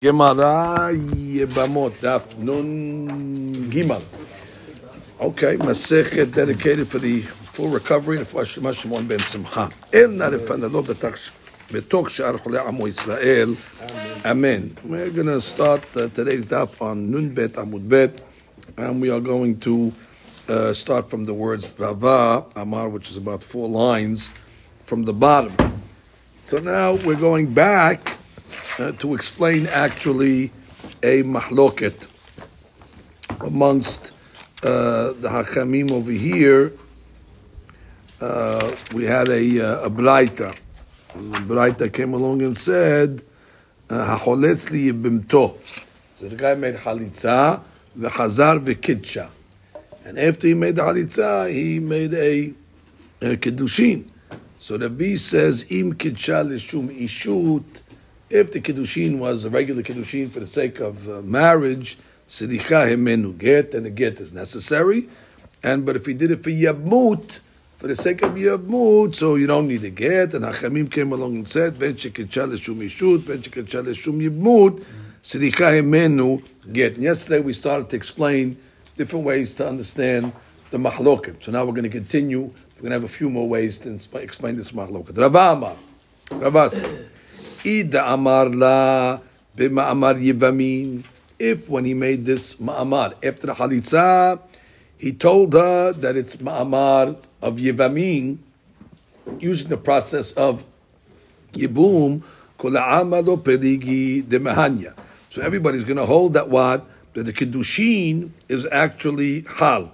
Gemara Yebamot Daf Nun Gimal. Okay, Masechet dedicated for the full recovery of Shimon ben Simcha. El Narifan Lo Betok Shar Chole Amo Israel. Amen. We're to start uh, today's daf on Nun Bet Amud Bet, and we are going to uh, start from the words Rava Amar, which is about four lines from the bottom. So now we're going back uh, to explain actually a mahloket amongst uh, the Hakamim over here. Uh, we had a, uh, a Braita. The Braita came along and said, Hacholetz li yibimto. So the guy made halitza, v'chazar v'kidcha. And after he made the halitza, he made a, a kiddushin. So the B says, im kidcha l'shum ishut, if the kiddushin was a regular kiddushin for the sake of uh, marriage, sedicha hemenu get, and a get is necessary. And but if he did it for yabmut, for the sake of yabmut, so you don't need a get. And Hachamim came along and said, ben sheketcha l'shum yishut, ben sheketcha l'shum yabmut, sedicha hemenu get. And yesterday we started to explain different ways to understand the mahlokim. So now we're going to continue. We're going to have a few more ways to explain this mahlokim. Rabama, Rabas. Amar La Yivamin. If when he made this Ma'amar after the Halitza, he told her that it's Ma'amar of Yivamin, using the process of Yibum, Kola'amalo Pedigi de Mahanya. So everybody's going to hold that what? That the Kiddushin is actually Hal.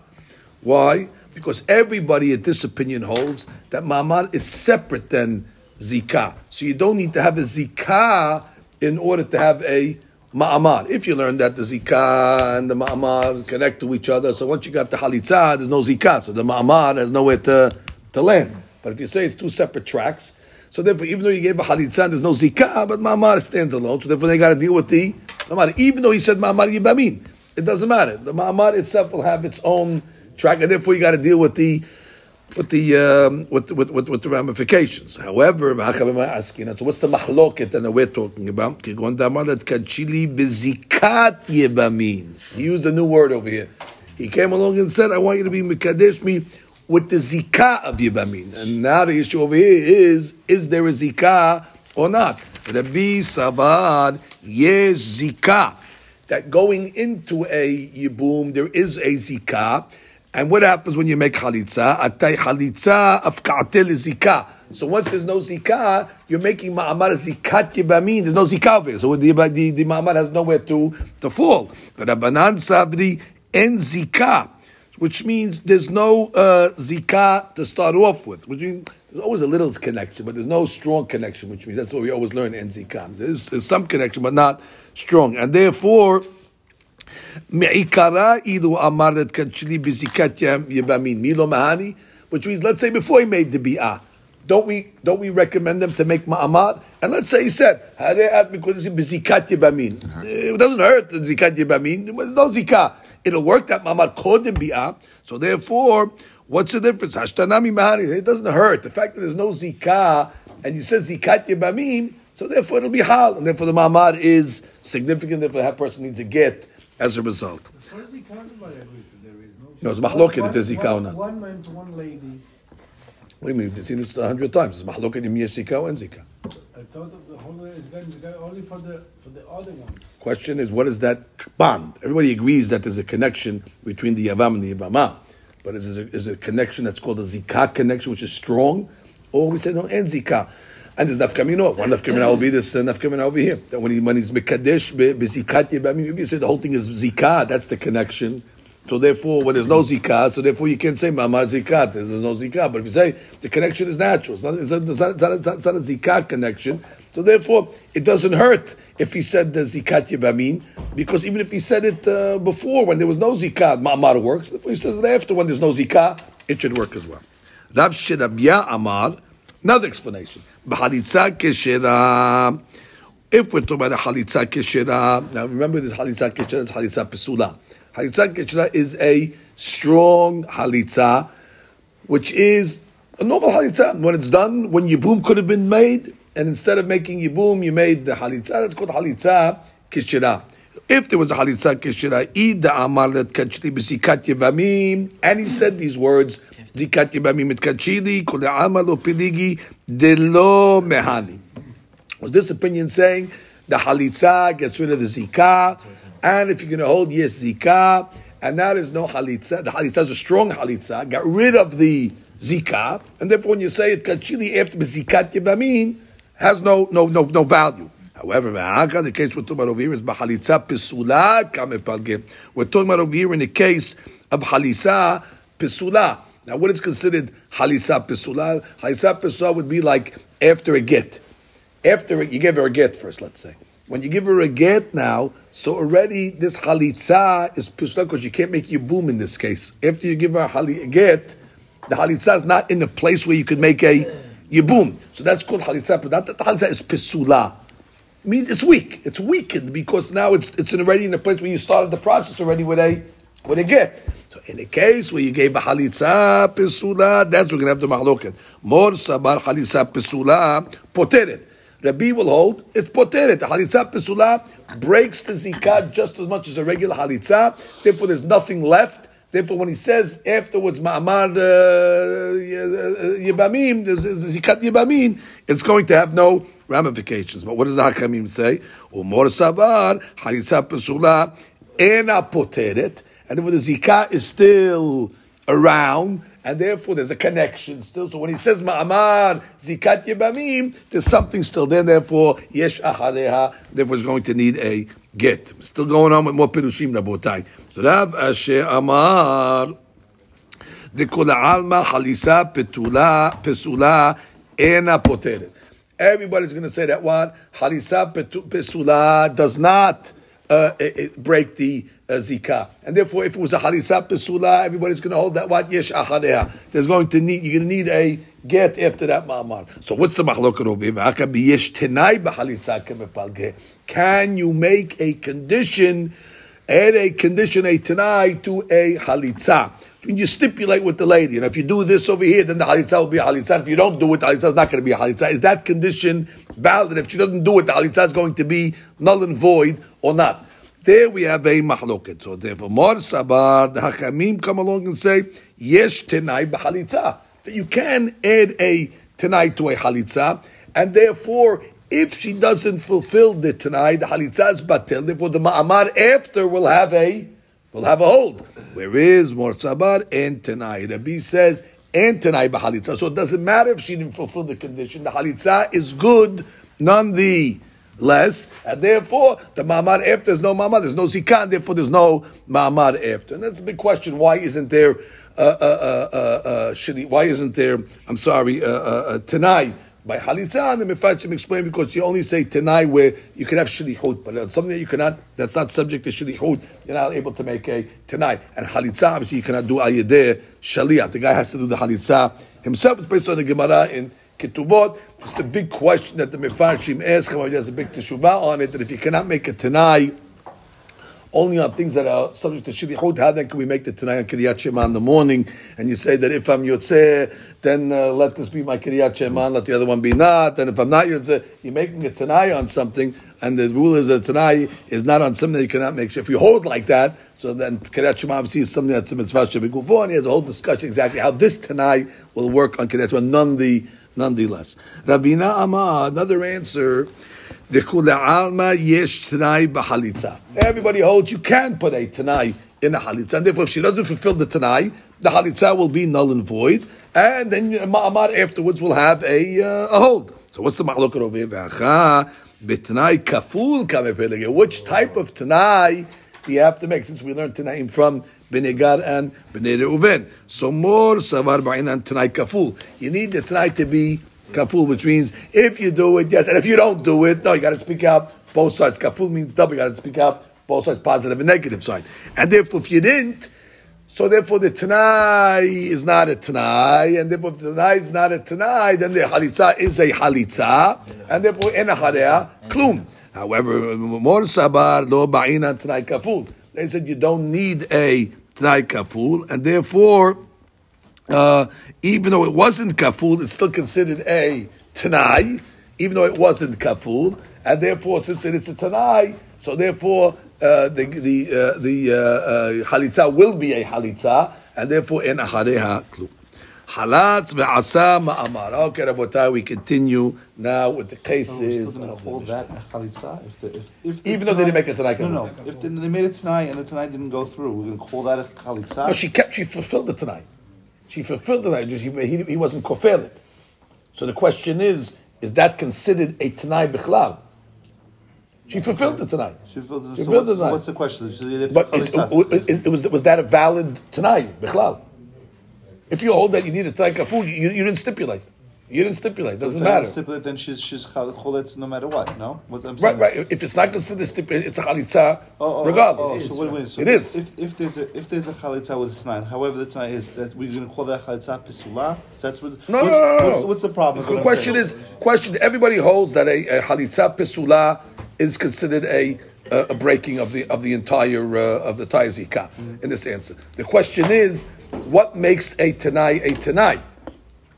Why? Because everybody at this opinion holds that Ma'amar is separate than zikah. So you don't need to have a zikah in order to have a ma'amar. If you learn that the zikah and the ma'amar connect to each other, so once you got the halitzah, there's no zikah, so the ma'amar has nowhere to, to land. But if you say it's two separate tracks, so therefore, even though you gave a halitzah, there's no zikah, but ma'amar stands alone. So therefore, they got to deal with the ma'amar. Even though he said ma'amar yibamin, it doesn't matter. The ma'amar itself will have its own track, and therefore you got to deal with the with the um, with, with, with, with the ramifications. However, so what's the mahloket that we're talking about? He used a new word over here. He came along and said, "I want you to be mekadesh me with the zikah of yibamin." And now the issue over here is: is there a zikah or not? Rabbi Savad yes zikah. That going into a yibum, there is a zikah. And what happens when you make chalitza? Atay chalitza afka'atel zikah. So once there's no zikah, you're making ma'amar zikat yibamin. There's no over So the, the, the ma'amar has nowhere to, to fall. But Rabbanan Sabri en zikah, which means there's no uh, zikah to start off with, which means there's always a little connection, but there's no strong connection, which means that's what we always learn in zikah. There's, there's some connection, but not strong. And therefore, Me'ikara ilu amaret kachli bizikat yebamin milo mahani, which means let's say before he made the bi'ah, don't we don't we recommend them to make ma'amad? And let's say he said bizikat yebamin. Uh-huh. It doesn't hurt the zikat yebamin. There's no zikah. It'll work that ma'amad kodem bi'ah. So therefore, what's the difference? Hashtanami mahani. It doesn't hurt the fact that there's no zikah and you say zikat yebamin. So therefore, it'll be hal, and therefore the ma'amad is significant. Therefore, that person needs a get as a result. No, it's mahloket it is zikah or not. One man to one lady. What do you mean? We've seen this a hundred times. It's mahloket im yesh zikah and zikah. I thought of the whole is going to go only for the for the other one. Question is, what is that bond? Everybody agrees that there's a connection between the yavam and the yavama, but is it a, is it a connection that's called a zikah connection, which is strong, or we say no and zikah? And there's nafkamino. One nafkamina will be this uh, nafkamina over here. That when, he, when he's mekadesh bezikat yibamim, if you say the whole thing is zikah, that's the connection. So therefore, when there's no zikah, so therefore you can't say mama zikat. There's, no zikah. But if you say the connection is natural, it's not, it's not a zikah connection. So therefore, it doesn't hurt if he said the zikat yibamin, because even if he said it uh, before when there was no zikah, ma'amar works. If he says it after when there's no zikah, it should work as well. Rav Shirabya Amar, another explanation. B'chalitza keshera. If we're talking about a halitza keshera, now remember this halitza keshera is halitza pesula. Halitza keshera is a strong halitza, which is a normal halitza. When it's done, when yibum could have been made, and instead of making yibum, you made the halitza. That's called halitza kishira. If there was a halitza kishira, ida amar let kachli yevamim, and he said these words, et kachili, kol amal lo piligi, de lo mehani. Was this opinion saying the halitza gets rid of the zikah, and if you're going to hold yes zikah, and that is no halitza, the halitza is a strong halitza, got rid of the zikah, and therefore when you say it kachili after zikat yevamim, has no no no no value. However, the case we're talking about over here is bahalitza pisula kamepalge. We're talking about over here in the case of halisa pisula. Now, what is considered halisa pisula? Halisa pisula would be like after a get. After you give her a get first, let's say. When you give her a get now, so already this halitza is pisula because you can't make yibum in this case. After you give her a get, the halitza is not in a place where you could make a yibum. So that's called halitza, but not that the halitza is pisula. It means it's weak. It's weakened because now it's it's already in a place where you started the process already with a with a get. In a case where you gave a halitza pisula, that's we're gonna have the mahloket. Mor sabar halitza pisula poteret. Rabbi will hold it's poteret. The halitza pisula breaks the zikat just as much as a regular halitza. Therefore, there's nothing left Therefore, when he says afterwards ma'amar uh, yibamim, zikat yibamim, it's going to have no ramifications. But what does the Hakamim say? Umor sabar haritza pesula ena poteret, and therefore the zika is still around, and therefore there's a connection still. So when he says ma'amar zikat yebamim, there's something still there. Therefore yesh ahareha. Therefore, is going to need a get. Still going on with more pirushim rabotai. Rav Ashi Amar. דכול alma halisa petula pesula ena פותרת. Everybody's going to say that one. Halisa pesula does not uh, break the zikah. And therefore, if it was a halisa pesula, everybody's going to hold that what? Yesh ahadeha. There's going to need, you're going to need a get after that ma'amar. So what's the mahlokat over here? Can you make a condition, add a condition, a tenai to a halitza? When you stipulate with the lady, and if you do this over here, then the halitza will be a halitza. If you don't do it, the halitza is not going to be a halitza. Is that condition valid? If she doesn't do it, the halitza is going to be null and void or not. There we have a mahloket. So therefore, Mor Sabar, the Hakamim come along and say, Yesh tenai b'halitza. That you can add a tenai to a halitza, and therefore, if she doesn't fulfill the tenai, the halitza is batel. Therefore, the ma'amar after will have a will have a hold. Where is Mor Sabar and tenai? Rabbi says and tenai b'halitza. So it doesn't matter if she didn't fulfill the condition. The halitza is good, none the less, and therefore the ma'amad after there's no ma'amad, there's no zikah, therefore there's no ma'amad after. And that's a big question. Why isn't there uh, uh, uh, uh, uh why isn't there? I'm sorry, uh, tanai by halitza? And the Mefarshim explain because you only say tanai where you can have shlichut, but something that you cannot, that's not subject to shlichut, you're not able to make a tanai. And halitza, obviously, you cannot do ayedeh shaliyah. The guy has to do the halitza himself. It's based on the Gemara in ketubot. It's the big question that the Mefarshim ask. There's a big teshuvah on it that if you cannot make a tanai only on things that are subject to shilichut, how then can we make the tanai on Kiryat Shema in the morning? And you say that if I'm yotzeh, then uh, let this be my Kiryat Shema, let the other one be not. And if I'm not yotzeh, you're making a tanai on something, and the rule is that tanai is not on something that you cannot make. If you hold like that, so then Kiryat Shema obviously is something that's a mitzvah shebegufo, and he has a whole discussion exactly how this tanai will work on Kiryat Shema, none the nonetheless. Rabina Amma, another answer. Everybody holds you can put a tanai in a halitza, and therefore if she doesn't fulfill the tanai, the halitza will be null and void, and then ma'amar afterwards will have a, uh, a hold. So what's the ma'alukah over here? Which type of tanai you have to make? Since we learned tanaim from Bnei Gad and Bnei Reuven. So more savar ba'inan tanai kaful. You need the tanai to be kaful, which means if you do it, yes, and if you don't do it, no, you got to speak out both sides. Kaful means double. You got to speak out both sides, positive and negative side. And therefore, if you didn't, so therefore the tanai is not a tanai, and therefore if the tanai is not a tanai, then the halitza is a halitza, and therefore in a klum. However, more sabar lo ba'ina tanai kaful. They said you don't need a tanai kaful, and therefore uh, even though it wasn't kaful, it's still considered a tanai, even though it wasn't kaful, and therefore, since it is a tanai, So therefore, uh, the the uh, the uh, uh, halitza will be a halitza, and therefore in ahareha klum. Halatz ve'asa ma'amar. Okay, Rabotai, we continue now with the cases. still going to of that? If the, if, if the Even though they didn't make a Tanai No, no. If they, they made it tanai and the tanai didn't go through, we're going to call that a chalitza? No, she kept, she fulfilled it tanai. She fulfilled it tanai, just he, he, he wasn't kofel it. So the question is, is that considered a Tanai Bichlal? She fulfilled it tanai. She fulfilled, She so fulfilled what's, it tonight. what's the question? But is, it, it was, was that a valid Tanai Bichlal? If you hold that you need a Tanai Kaful, you, you didn't stipulate. You didn't stipulate. Doesn't If matter. stipulate, then she's she's choletz no matter what. No, what I'm saying. right. right. If it's not considered stipulate, it's a Chalitza Oh, oh, regardless. Oh, so wait, wait. So It is. If, if there's a if there's a chalitza with tanai, however the tanai is, that we're going to call that chalitza pisula. That's what. No, what's, no, no, no. What's, what's the problem? The with what I'm question is, question. Everybody holds that a, a halitza pesula is considered a a, a breaking of the of the entire uh, of the entire zikah. In this answer, the question is, what makes a tanai a tanai?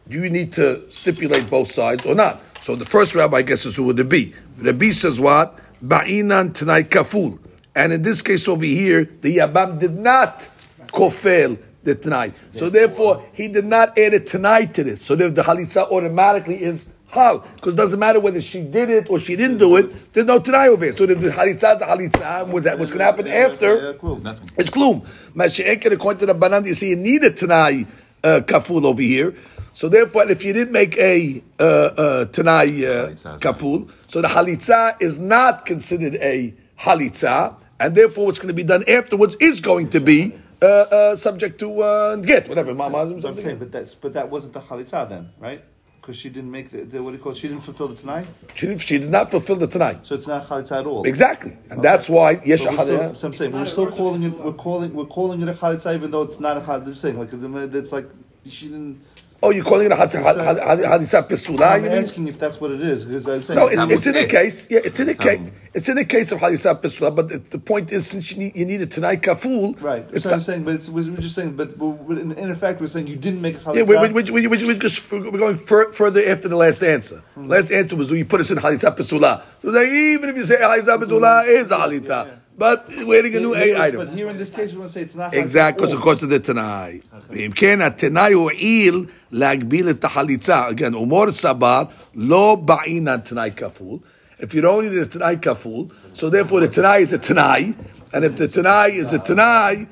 Do you need to stipulate both sides or not? So the first rabbi guesses who would it be? Rabbi says what? Ba'inan tanai kaful. And in this case over here, the Yabam did not kofel the tanai. So therefore, he did not add a tanai to this. So the the halitza automatically is hal. Because it doesn't matter whether she did it or she didn't do it, there's no tanai over here. So the halitza is a halitza, what's that- what's going to happen after? Nothing. It's klum. Mashiach, according to the Banan, you see, you need a Tanai uh, kaful over here. So therefore, if you didn't make a uh, uh, Tanai uh, kaful, so the halitza is not considered a halitza, and therefore what's going to be done afterwards is going to be uh, uh, subject to uh, get, whatever. Mama, But I'm saying, but that's but that wasn't the chalitza then, right? Because she didn't make the, the what do you call? it? She didn't fulfill the tanai, she, did- she did not fulfill the Tanai. so it's not chalitza at all. Exactly. And that's why, yes, But we're still, so I'm saying we're still calling it. We're calling we're calling it a chalitza, even though it's not a chalitza. I'm saying like it's like she didn't. Oh, you're calling it a halitza halitza pesula, I'm asking if that's what it is because I'm saying No, it's it's, in a case. Yeah, it's in a case. It's in a case of Halisat Pesula, but the, the point is, since you need, you need a Tanai Kaful, right. It's so I'm saying, but it's, we're we're just saying, but we're, in, in effect, we're saying you didn't make a chalitza. yeah, we, we, we, we, we, we just, we're going fur, further after the last answer. Hmm. Last answer was when you put us in Halisat Pesula. So it's like, even if you say Halisat Pesula is a Halitza, but we're adding a new Here- a item. But here in this case, we want to say it's not chalitza Exactly, because at of all. course of the Tanai. ואם כן, התנאי הועיל להגביל את החליצה. Again, umor sabar, lo בעינן תנאי כפול. If you don't need a Tanai kaful, so therefore the Tanai is a Tanai, and if the Tanai is a Tanai,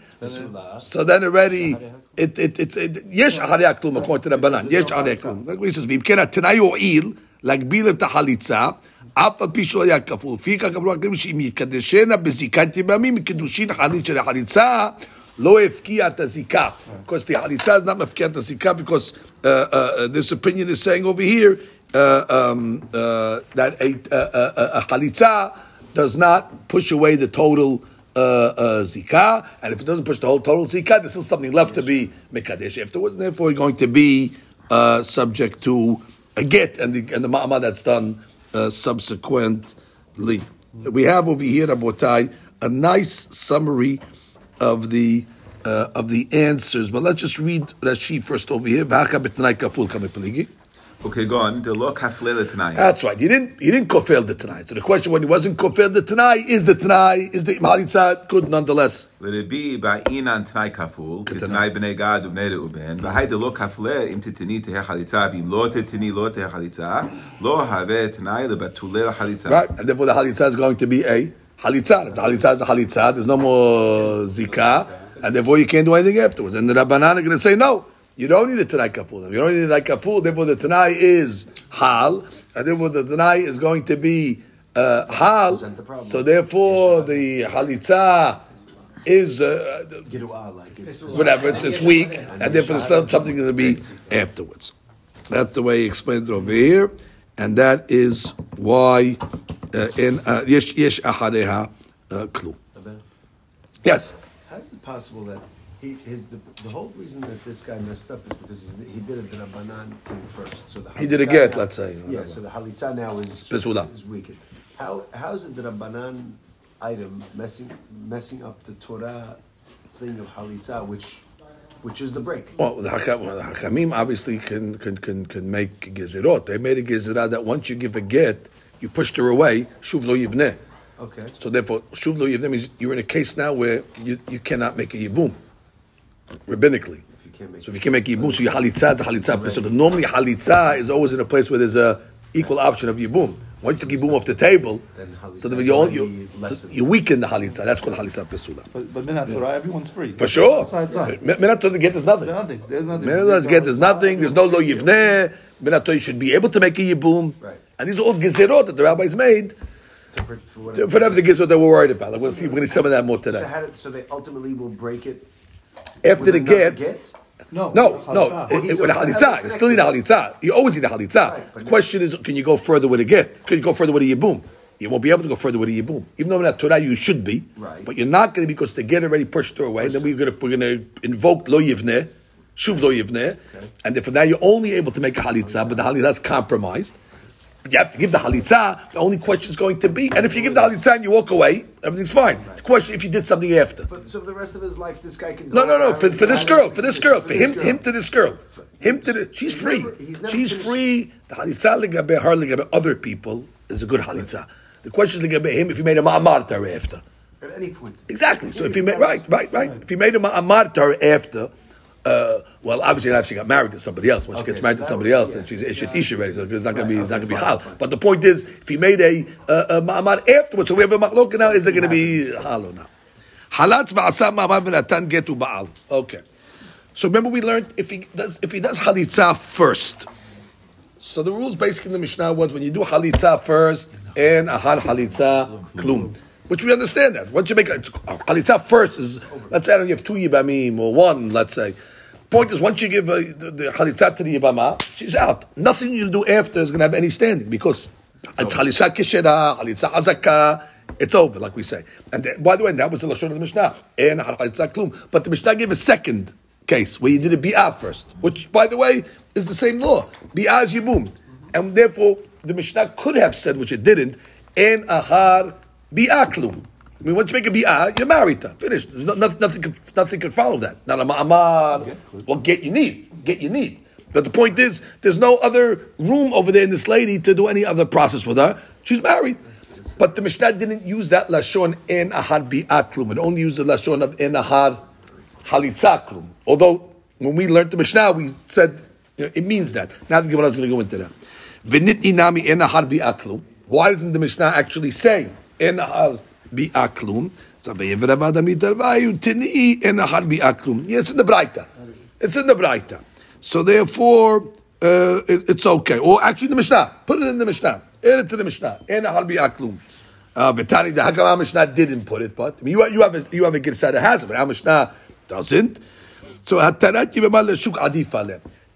so then already it it it's it, יש אחריה כלום according to the Banan, יש אחריה כלום. Like he says, ואם כן התנאי הועיל להגביל את החליצה, אף על פי שלא היה כפול. לפיכך קבלו הקדמים שאם יתקדשנה בזיקת תיממים מקידושין חלית של החליצה, לא הפקיע את הזיקה. Because the חליצה is not מפקיע את הזיקה, because uh, uh, this opinion is saying over here, uh, um, uh, that a, a, a, a chalitza does not push away the total uh, uh, zikah, and if it doesn't push the whole total zikah, there's still something left to be mekadesh afterwards, and therefore you're going to be uh, subject to a get and the and the ma'amah that's done uh, subsequently. We have over here, Rabotai, a nice summary of the uh, of the answers, but let's just read that sheet first over here. V'haka b'tnai kaful kamepeligi. Okay, go on. The lo kafle tanai. That's right. He didn't. He didn't kofel the Tanai. So the question, when he wasn't kofel the Tanai, is the Tanai is the Mahalitza good nonetheless? Let it be by inan tanai kaful, tanai bnei gad ubnei reuben. Mm-hmm. V'hai de lo kafle im titini tehe chalitza, v'im lo titini lo tehe chalitza, lo have tanai lebatule chalitza. Right, and therefore the Halitza is going to be a Halitza. If the Halitza is a Halitza, there's no more Zikah, and therefore you can't do anything afterwards. And the Rabbanan are going to say, no, you don't need a Tanai Kaful. You don't need a Tanai Kaful, therefore the Tanai is Hal, and therefore the Tanai is going to be uh, Hal. So therefore the Halitza is uh, whatever, it's, it's weak, and therefore there's some- something going to be afterwards. That's the way he explains it over here, and that is why uh, in uh, yesh yesh achareha uh, klu. Yes, How is it possible that he, his, the, the whole reason that this guy messed up is because he's, he did a Drabanan thing first. So the He did a get, now- let's say, Yeah, whatever. so the Halitza now is, Pesula. is weakened. How, how is it the Drabanan item messing, messing up the Torah thing of Halitza, which, which is the break? well the, Hakam, well, the Hakamim obviously can can can can make gezerot. They made a gezerah that once you give a get, you pushed her away. Shuv lo yivneh. Okay. So therefore, shuv lo yivneh means you're in a case now where you, you cannot make a yibum, rabbinically. If you can't make So if you can't make yibum, so your halitza is a halitza. So normally halitza is always in a place where there's a equal option of yibum. Once you took yibum off the table, Then so then you, you, so you weaken the halitza. That's called halitza pesula. But, but Minat Torah, everyone's free. For sure. That's how it's done. Minat Torah get there's nothing. There's nothing. There's nothing. Minat Torah get there's nothing. There's no lo yivneh. Minat Torah you should be able to make a yibum. Right. And these are all gezerot that the rabbis made to- for to- whatever- for whatever the gezerot that we're worried about. Like we'll see. We're going to see some of that more So, today. how did, so they ultimately will break it After the another get. No, No, no, halitzah. it- he's it- with a a- halitza, you still need a halitza. You always need a halitza. Right, the question is, can you go further with a get? Can you go further with a yibum? You won't be able to go further with a yibum, even though in that Torah you should be. Right. But you're not going to be because the get already pushed her away. then we're going to we're going to invoke lo yivneh, shuv lo yivneh, and therefore now you're only able to make a halitza, but the halitza is compromised. You have to give the halitza. The only question is going to be, and if you give the halitza and you walk away, everything's fine. The question if you did something after. But, so for the rest of his life, this guy can. No, no, no. For, for this girl, for this girl, for him, him to this girl, him to the. She's He's free. never- never She's finished- free. The halitza legabe her legabe other people is a good halitza. The question is legabe him if you made a ma'amar after. At any point. Exactly. So if you made right, right, right. If you made a ma'amar after. Uh, well, obviously, not if she got married to somebody else. When she Okay, gets married so to somebody would- else, yeah. then she's ishet isha already. So it's not going to be, it's not going to be okay, hal. But the point is, if he made a uh, a ma'amar afterwards, so we have a machloka now. Is it going to be halo now? Halatz va'asa ma'amar v'natan getu ba'al. Okay. So remember, we learned if he does if he does halitza first. So the rules basically in the Mishnah was when you do halitza first and ahar halitza klum, which we understand that. Once you make a halitza first is let's say I don't you have two yibamim or one, let's say. The point is once you give uh, the, the to the yibama, she's out. Nothing you do after is going to have any standing because it's halitza kishera, halitza hazaka. It's over, like we say. And then, by the way, that was the lashon of the Mishnah. And klum. But the Mishnah gave a second case where you did a bi'ah first, which, by the way, is the same law. Bi'ah is yibum. And therefore, the Mishnah could have said, which it didn't, en ahar bi'ah klum. I mean, once you make a bi'ah, uh, you're married to. Finished. There's no, nothing, nothing, could, nothing could follow that. Not a ma'amar. Well, get you need. Get you need. But the point is, there's no other room over there in this lady to do any other process with her. She's married. But the Mishnah didn't use that lashon en ahar bi'ah klum. It only used the lashon of en ahar halitza klum. Although when we learned the Mishnah, we said it means that. Now the Gemara is going to go into that. V'nitni nami en ahar bi'aklum. Why doesn't the Mishnah actually say en ahar bi'aklum? So ve'yevravad amitar vayu tini en ahar bi'aklum. It's in the Braita. It's in the Braita. So therefore, uh, it- it's okay. Or actually, the Mishnah. Put it in the Mishnah. Add it to the Mishnah. En ahar bi'aklum. Vitani, the Hakam Mishnah didn't put it, but I mean, you, you have a, you have a Girsah that has it, but our Mishnah doesn't. So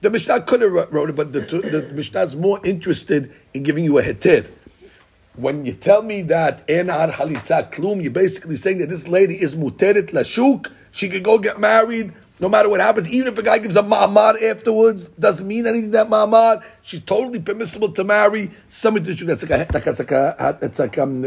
The Mishnah could have wrote it, but the, the Mishnah is more interested in giving you a heter. When you tell me that Enar Halitza Klum, you're basically saying that this lady is muteret lashuk. She could go get married no matter what happens. Even if a guy gives a ma'amar afterwards, doesn't mean anything that ma'amar. She's totally permissible to marry somebody to. That's like a, that's like a, that's like um.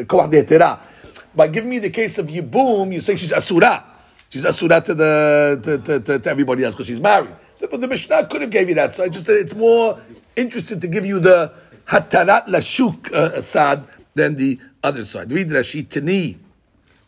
By giving me the case of Yibum, you say she's asura. She's asura to the to, to, to, to everybody else because she's married. So, but the Mishnah could have gave you that. So I just it's more interested to give you the hatarat lashuk uh, sad than the other side. Read Rashi Tani.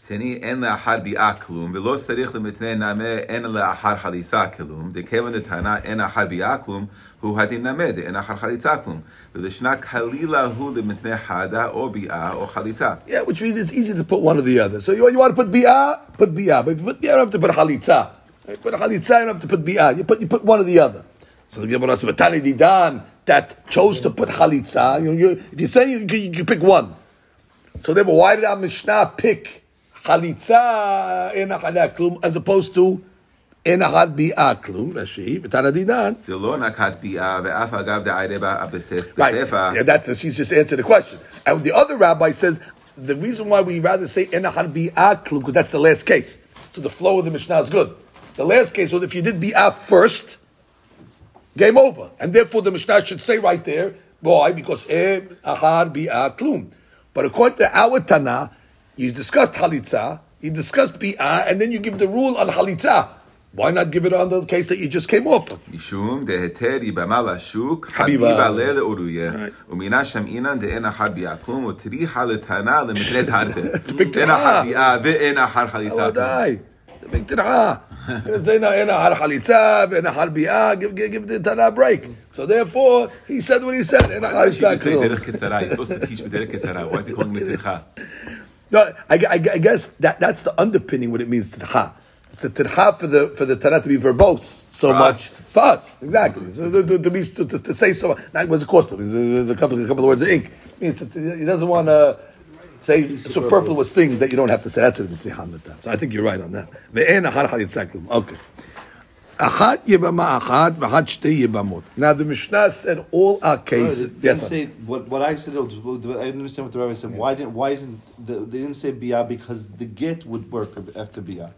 Tani en la'achar bi'ah klum, v'lo sarich l'mitnei nameh en la'achar halitza klum, dekevan detana en la'achar bi'ah klum, hu hadin nameh de en la'achar halitza klum, v'lishna kalila hu l'mitnei hada o bi'ah o halitza. Yeah, which means it's easy to put one or the other. So you, you want to put bi'ah, put bi'ah. But if you put bi'ah, you don't have to put halitza. You put halitza, you don't have to put bi'ah. You put, you put one or the other. So the Gemara says, "Matani didan that chose to put chalitza. You, you, if you say you, you, you pick one, so therefore, why did our Mishnah pick chalitza in a aklum as opposed to in achad bi'ah klum? Rashi v'tanadidan. Zilon achad bi'ah ve'af agav de'ayreba abesef besefa. Yeah, that's she's just answered the question. And the other rabbi says the reason why we rather say in achad bi'ah klum because that's the last case. So the flow of the Mishnah is good. The last case was if you did bi'ah first. Game over. And therefore the Mishnah should say right there, why? Because Eb Ahar Bi'ah Klum. But according to our Tana, you discussed Halitza, you discussed Bi'ah, and then you give the rule on Halitza. Why not give it on the case that you just came off of? Mishum deheteri habiba lele uruye umina klum utri halitana. It's a big halitza. Big say, no, in a halitza, in a harbiya, give, give, give the Tana a break. So therefore, he said what he said. In a halitza, He's supposed to teach b'derech ketzara. Why is he calling it? No, I, I, I, guess that, that's the underpinning what it means tircha. It's a tircha for the for the Tana to be verbose so for much us. for us exactly so, to, to, be, to, to, say so much. That was a course. of a couple a couple of words of ink. It means he doesn't want to say superfluous things that you don't have to say. That's what it's that. So I think you're right on that. Ve'en ahar chalitzaklum. Okay. Achat yibama achat v'achat shtei yibamot. Now the Mishnah said all our cases. They Yes, say what, what I said. I didn't understand what the rabbi said. Why didn't why isn't the, they didn't say biyah because the get would work after biyah.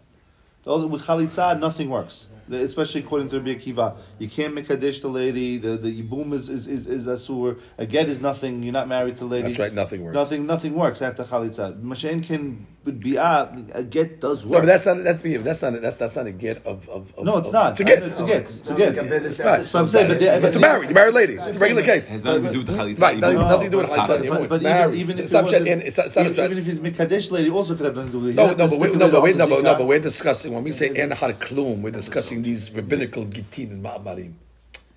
The other- With chalitza, nothing works. The- Especially according to Rabbi Akiva, you can't mekadesh the lady. The the yibum is is is, is asur. A get is nothing. You're not married to the lady. That's right, nothing works. Nothing nothing works after chalitza. Mashen can with biyah. A get does No, work. but that's not that's that's not that's that's not a get of of. of no, it's of- not. It's a get. It's a get. It's a get. like a business Right. So I'm saying, but they- it's a married, married lady. It's a regular case. It has nothing to do with the chalitza. Right, nothing, No, nothing to do with but- Chalitza but- anymore. but It's even- married. even if It's it not wasn't- in- it's not- it's not even, a- even if he's mekadesh lady, also could have nothing to do with it. No, He no, but to wait, stick no, but wait, no, but, no, but we're discussing when we say en har klum, we're discussing these rabbinical gitin and ma'amarim.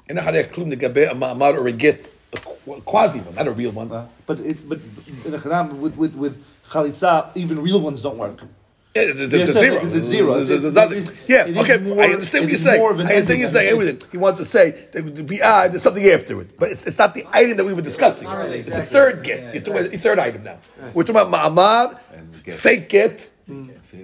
En har klum negabe a ma'amar or a get, a quasi one, not a real one. Uh, But it, but in a Haram, with with with chalitza, even real ones don't work. Yeah, it's, it's, Yeah, it's zero. it's a zero. It's- it's- It's- it's nothing. yeah, okay. more- I understand what you're saying. more I understand ending you're saying than- everything. He wants to say that the bi there's something after it, but it's, it's not the item that we were discussing. It's the third get. You're talking the third item now. We're talking about ma'amar, fake get.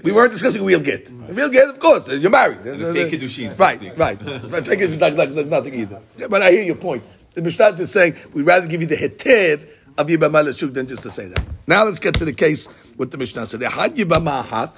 We weren't discussing real get. Real get, of course, you're married. the fake kiddushin, Right, right. Fake kiddushin, like, like, like nothing either. But I hear your point. The Mishnah is just saying we'd rather give you the heter of Yibama Lashuk than just to say that. Now let's get to the case with the Mishnah said. Had Yibama Ahat.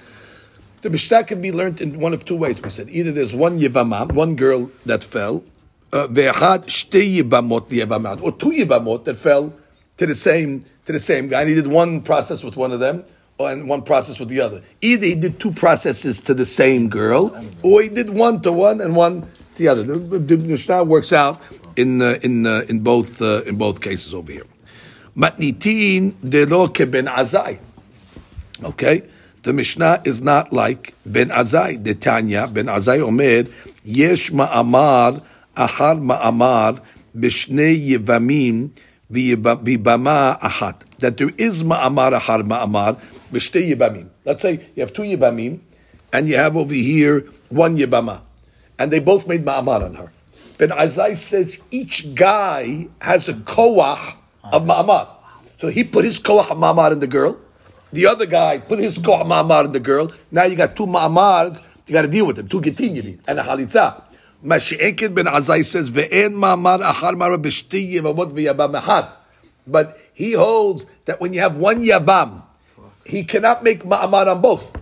The Mishnah can be learned in one of two ways. We said either there's one Yibama, one girl that fell, uh, ve'achad shtei Yibamot Yibamot, or two Yibamot that fell to the same to the same guy. And he did one process with one of them, and one process with the other. Either he did two processes to the same girl, or he did one to one and one to the other. The, the Mishnah works out in uh, in uh, in both uh, in both cases over here. Matnitin delo keben azai. Okay? The Mishnah is not like Ben Azai. The Tanya, Ben Azai Omer, Yesh ma'amar, ahar ma'amar, b'shnei yevamim, v'bama achat. That there is ma'amar, ahar ma'amar, b'shnei yevamim. Let's say you have two yevamim, and you have over here one yebama. And they both made ma'amar on her. Ben Azai says each guy has a koach of ma'amar. So he put his koach of ma'amar in the girl. The other guy put his koach ma'amar in the girl. Now you got two ma'amars. You got to deal with them. Two gitin you need. And a halitza. Mashi'ekin ben Azai says, Ve'en ma'amar achar mara b'shti yevamot v'yabam echad. But he holds that when you have one yabam, he cannot make ma'amar on both.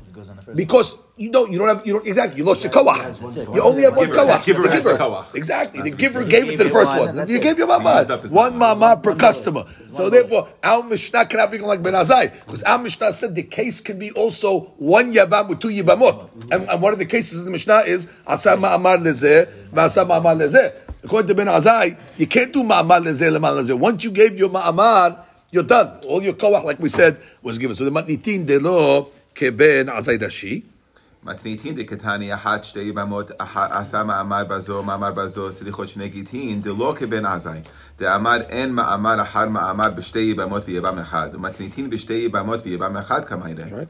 Because you don't, you don't have, you don't, exactly, you lost your koach. You only have one Giver- koach. giver The has the giver. Exactly. The giver what gave it to the first one. one, You that's gave your He used up mamad. One mamad. mamad per customer. So therefore, our Mishnah cannot be like Ben Azai. Because our Mishnah said the case can be also one yavam with two yibamot. And, and one of the cases in the Mishnah is asa ma'amar lezeh, v'asa ma'amar lezeh. According to Ben Azai, you can't do ma'amar lezeh, lemar lezeh. Once you gave your ma'amar, you're done. All your koach, like we said, was given. So the matnitin de lo keben Azai dashi. מתניתין דקתני אחת שתי יבמות אחת עשה מאמר בזו מאמר בזו סליחות שני גיטין דלא כבן עזאי דאמר אין מאמר אחר מאמר בשתי יבמות ויבם אחד ומתניתין בשתי יבמות ויבם אחד כמה יראה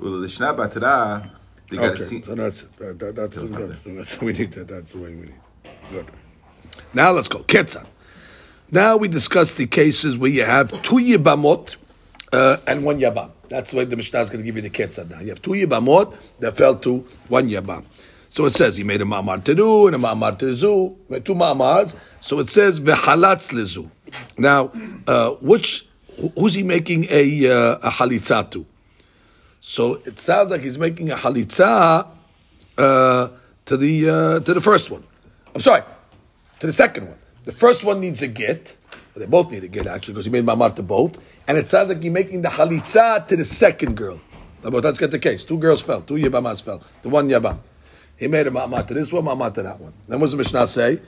ולשנה בתרה Okay, דגרסין so that's it. That, that, that's, Feels that's, like that's, we need that. That's the way we need. Good. Now let's go. Ketzan. Now we discuss the cases where you have two yibamot uh, and one yabam. That's why the Mishnah is going to give you the ketzan now. You have two yibamot that fell to one yabam. So it says he made a ma'amar do and a ma'amar to zu, two ma'amars. So it says v'halatz lezu. Now, uh, which who's he making a uh, a halitza to? So it sounds like he's making a halitza uh, to the uh, to the first one. I'm sorry, to the second one. The first one needs a get. They both need a get actually because he made mamar to both. And it sounds like you're making the halitza to the second girl. Let's get the case. Two girls fell. Two yabamas fell. The one yabam. He made a ma'amar to this one, ma'amar to that one. Then what does the Mishnah say?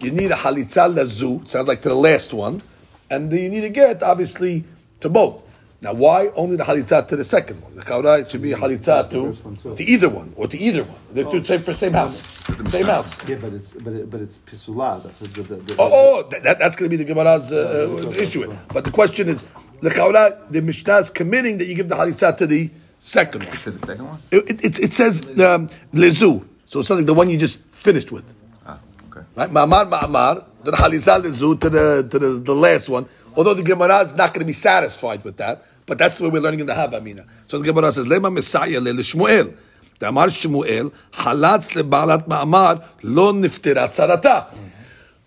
You need a halitza lezu, sounds like to the last one, and you need a get, obviously, to both. Now, why only the halitza to the second one? The chaura it should be a halitza to, to either one, or to either one. They're two same, for same house. Same house. Yeah, but it's but it, but it's pisula. That's the, the, the, Oh, oh that, that- that's going to be the Gemara's uh, uh, issue. But the question is, the chaura, the Mishnah is committing that you give the halitza to the second one. To the second one? It, it, it says um, lezu, so it's something the one you just finished with. Ah, okay. Right? Ma'amar, ma'amar, the halizal lezu to the to the, the last one. Although the Gemara is not going to be satisfied with that, but that's the way we're learning in the Havamina. So the Gemara says, "Lema Messiah le Shmuel." The Amar Shmuel halatz lebalat ma'amar lo niftirat sarata.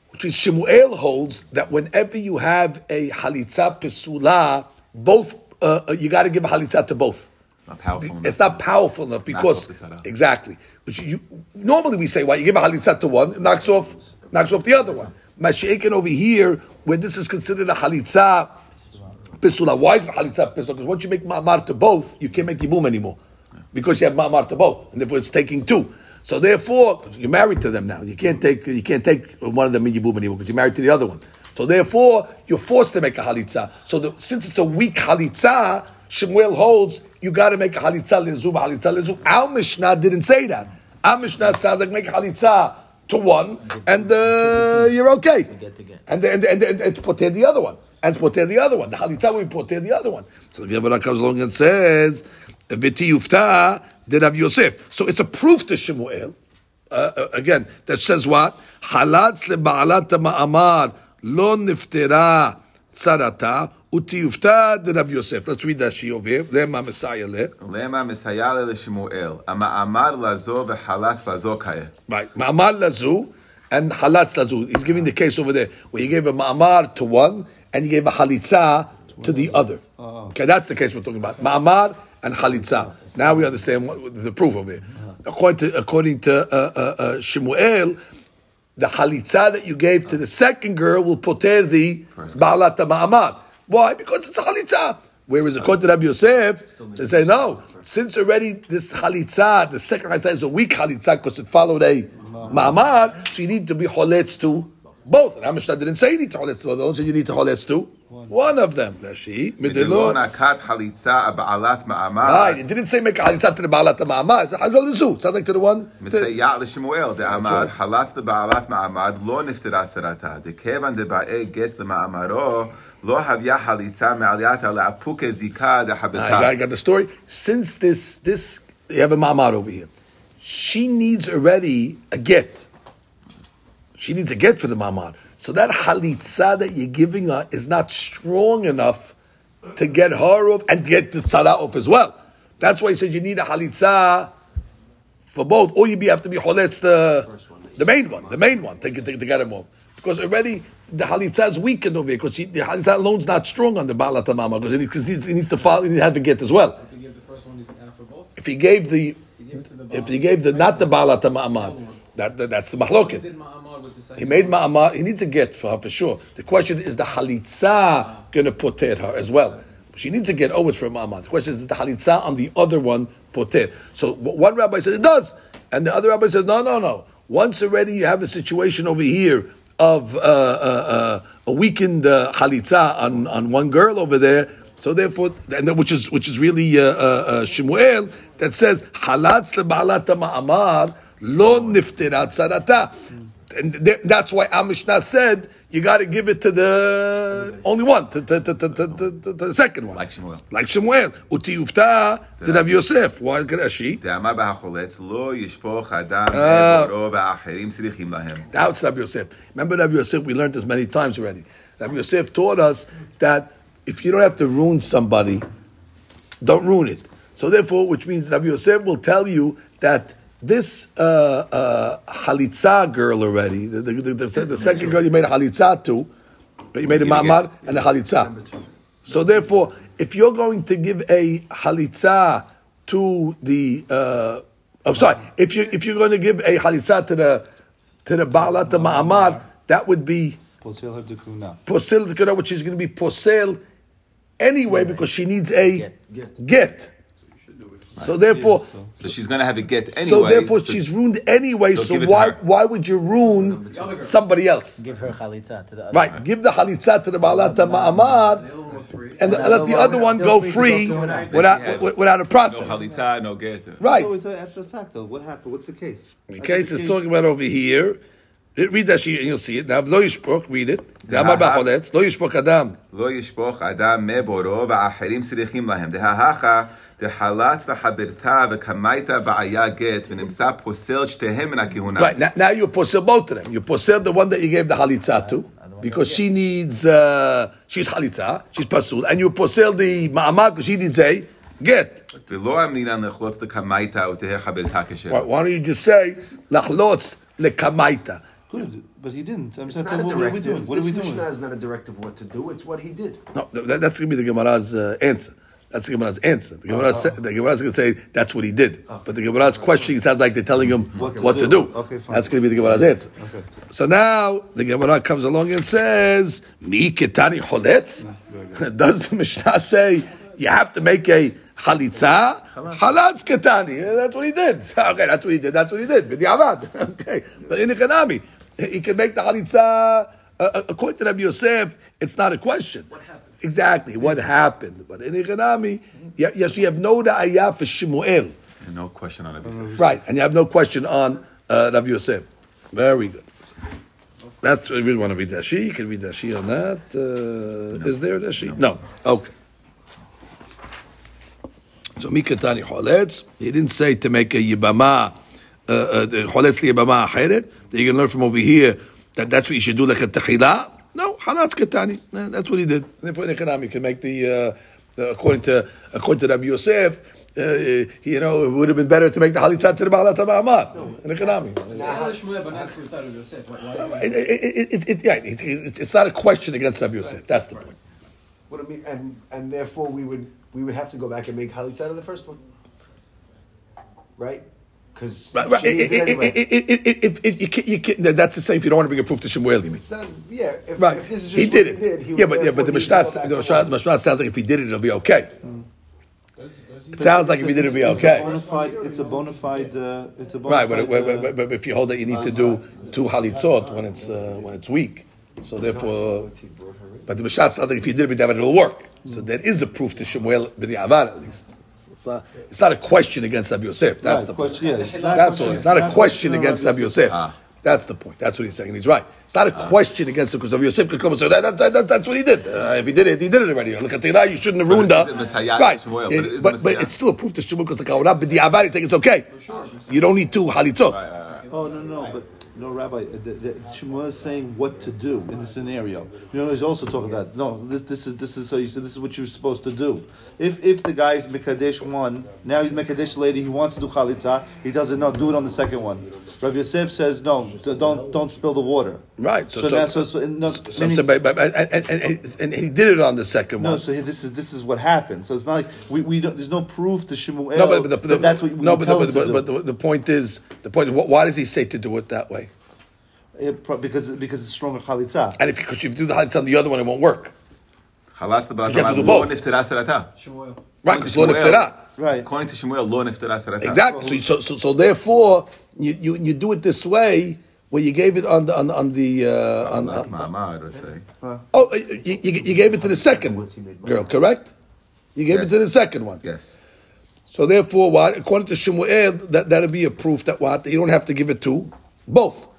Which is Shmuel holds that whenever you have a halitza pesula, both uh, uh, you got to give a halitza to both. It's not powerful enough. It's not powerful enough because off the sarah. exactly. Which you normally we say, why you give a halitza to one, it knocks off knocks off the other one. Mashaikin over here, where this is considered a halitza pisula. Why is it halitza pisula? Because once you make ma'amar to both, you can't make yibum anymore because you have ma'amar to both, and therefore it's taking two. So therefore, you're married to them now. You can't take you can't take one of them in yibum anymore because you're married to the other one. So therefore, you're forced to make a halitza. So the, since it's a weak halitza, Shemuel holds you got to make a halitza lezu halitza lezu. Our Mishnah didn't say that. Our Mishnah says like make halitza to one, and uh, you're okay. Get to get. And and and, and, and poter the other one, and to poter the other one. The halitza will poter the other one. So the Gemara comes along and says, "V'ti yufta did Rav Yosef." So it's a proof to Shemuel uh, uh, again that says what halatz lebaalat ma'amar lo niftera tzarata Utiyufta the Rabbi Yosef. Let's read that she over. Lema Messiah le. Lema Messiah le Shmuel. ma'amar lazo v'halatz lazo kaya. Right. Ma'amar lazo and halatz lazo. He's giving the case over there where he gave a ma'amar to one and he gave a halitza to the other. Oh. Okay, that's the case we're talking about. Ma'amar and halitza. Now we understand what, the proof of it. According to, according to uh, uh, uh, Shemuel, the halitza that you gave to the second girl will poter the ba'alat ma'amar. Why? Because it's halitza. Whereas according to Rabbi Yosef, they say no. Since already this halitza, the second halitza is a weak halitza because it followed a ma'amad, so you need to be holetz to both. And Amishna didn't say you need to holetz to both. You need to holetz to one. of them. Rashi. Right, it didn't say make halitza to the ba'alat ma'amad. So hazal zu. Sounds like to the one. Meseyat leShemuel de amad halatz the ba'alat ma'amad lo niftira serata de kevan de ba'e get the ma'amaro. Lo havya halitza la'apuke zika I got the story. Since this, this, you have a mamad over here. She needs already a get. She needs a get for the mamad. So that halitza that you're giving her is not strong enough to get her off and get the tzara off as well. That's why he says you need a halitza for both, or you have to be choletz the, the main one, the main one, to, to, to get him off. Because already the halitza is weakened over here, because she- the halitza alone is not strong on the balat mama, because he, he, he needs to follow, he needs to have to get as well. If you give the first one, he's for both. If he gave the, If you give it to the if he gave the not the balat ma'amad, that, that that's the He mahloket. did Ma'amar with the second He made ma'amad. He needs a get for her for sure. The question is the halitza going to poter her as well. She needs to get always for ma'amad. The question is the halitza on the other one poter. So one rabbi says it does, and the other rabbi says no, no, no. Once already you have a situation over here of uh, uh, uh, a weakened uh, halitza on, on one girl over there. So therefore, and then, which is which is really uh, uh, Shemuel that says halatz lebalat ma'amar lo niftirat sarata. And th- that's why Amishna said you got to give it to the only one, to, to, to, to the second one. Like Shemuel. Like Shemuel. Uti yufta The Rav Yosef. Why could she? Da'amar ba'acholetz lo yishpoch adam uh, ne'boro ba'acherim sirichim lahem. That's Rav Yosef. Remember Rav Yosef, we learned this many times already. Rav Yosef taught us that if you don't have to ruin somebody, don't ruin it. So therefore, which means Rav Yosef will tell you that this uh, uh, halitza girl already, the, the, the, the, second girl you made a halitza to, you made a ma'amar and a halitza. So therefore, if you're going to give a halitza to the, uh, oh sorry, if you if you're going to give a halitza to the to the ba'alat the ma'amar, that would be Posel her dekuna. posel, the kuna, which is going to be posel anyway because she needs a Get. get. So therefore, So she's going to have a get anyway. so therefore so- she's ruined anyway. So So, give it to why her. why would you ruin somebody else? Give her chalitza to the other. Right, give the chalitza to the Baalat Ma'amad, and let the other one go free without without a no process. chalitza, no get. Right. So it's after the fact, though. What happened? What's the case? The case is talking about over here. Read that sheet and you'll see it. Now, lo yishpok, read it. Amar b'choletz, lo yishpok adam. לא ישפוך אדם מבורו ואחרים צריכים להם. דהכה דחלץ לחברתה וקמייתה בעיה גט ונמצא פוסל שתיהם מן הכהונה. Right, now, now you posel both of them. You posel the one that you gave the chalitza to, because she needs, uh, she's chalitza, she's pasul, and you posel the ma'amad, because she needs a get. ולא אמרינן לחלוץ לקמייתה ותהא חברתה Why, כשרה. why don't you just say, lachlotz lekamaita? Good, but he didn't. I'm It's saying, not a what, what are we directive. doing? What are we this doing? Mishnah is not a directive what to do. It's what he did. No, that, that's going to be the Gemara's uh, answer. That's the Gemara's answer. The Gemara, sa- the Gemara's going to say that's what he did. But the Gemara's questioning sounds like they're telling him what, to do. Okay. That's going to be the Gemara's answer. So now the Gemara comes along and says, "Mi ketani choletz." Does the Mishnah say you have to make a chalitza? Halatz ketani. That's what he did. Okay, that's what he did. That's what he did. B'diavad. Okay, but in the economy, he can make the chalitza. Uh, uh, according to Rabbi Yosef, it's not a question. Exactly, what happened? But in economy, yes, you have no da'ayah for Shemuel. And no question on it. Right, and you have no question on uh, Rabbi Yosef. Very good. That's if you want to read Rashi, you can read Rashi on that. Uh, Is there Rashi? No. Okay. So Mikatani Choletz, he didn't say to make a Yibama, uh, uh, Choletz li Yibama Acheret. That you can learn from over here that that's what you should do like a Techila. No, Halatz Katani. Uh, That's what he did. And therefore, in economy, you can make the, uh, the according to according to Rabbi Yosef, uh, you know, it would have been better to make the Halitzat to the Baalat HaMa'amad in economy. It's not a question against Rabbi Yosef. That's the point. What I mean, and and therefore we would we would have to go back and make halitza of the first one, right? Because Right, right. she it anyway. If if you can, you can, that's the same. If you don't want to bring a proof to Shemuel, you mean. Not, yeah. If, Right, if this is he did it. he did, he yeah, but yeah, but the therefore Mishnah, the to Mishnah, Mishnah sounds like if he did it, it'll be okay. It sounds like if he did it, it'll be It's okay. a bona fide. It's a bona fide. Uh, it's a bona Right, but, fide. but, uh, but, but if you hold that you need to do two halitzot when it's uh, when it's weak, so therefore, but the Mishnah sounds like if you did it, it'll work. So there is a proof to Shemuel b'di'avad at least. It's not, it's not a question against Rabbi Yosef. That's Right, the point. question, yeah. That's all. It's not a question question against of Rabbi Yosef. That's the point. That's what he's saying. He's right. It's not a question against him because Rabbi Yosef could come and say that, that, that, that's what he did. Uh, if he did it, he did it already. Look at the you shouldn't have But it ruined her. isn't Messiah Right. Shemuel, but it is but, but it's still a proof to Shemuel because the Kavanah b'di'avad he's saying it's okay. Sure. You don't need two halitzot. Oh no no, but no, Rabbi, uh, the, the, Shmuel is saying what to do in the scenario. You know, he's also talking about no. This this is this is so you said this is what you're supposed to do. If if the guy's mekadesh one, now he's mekadesh lady. He wants to do chalitza. He doesn't know. Do it on the second one. Rabbi Yosef says no. Don't don't spill the water. Right. So, So, so, now so so no. so, so, but, but, and, and, and, and he did it on the second no, one. No, so this is this is what happened. So it's not like we, we don't, there's no proof to Shmuel no, but, but the, that that's what we no, but, the, but, to but, do. but the, the point is, the point is, why does he say to do it that way? because because it's stronger chalitza. And if because you do the chalitza on the other one, it won't work. Chalatz the balat. You have to do both. Shemuel. Right, because lo nifterah. Right. According to Shemuel, lo nifterah serata. Exactly. So, so, so therefore, you, you, you do it this way where you gave it on the on, on the uh, on, let's say. Oh, you, you, you gave it to the second girl, correct? You gave yes. it to the second one. Yes. So therefore, what according to Shemuel, that that'd be a proof that what you don't have to give it to both.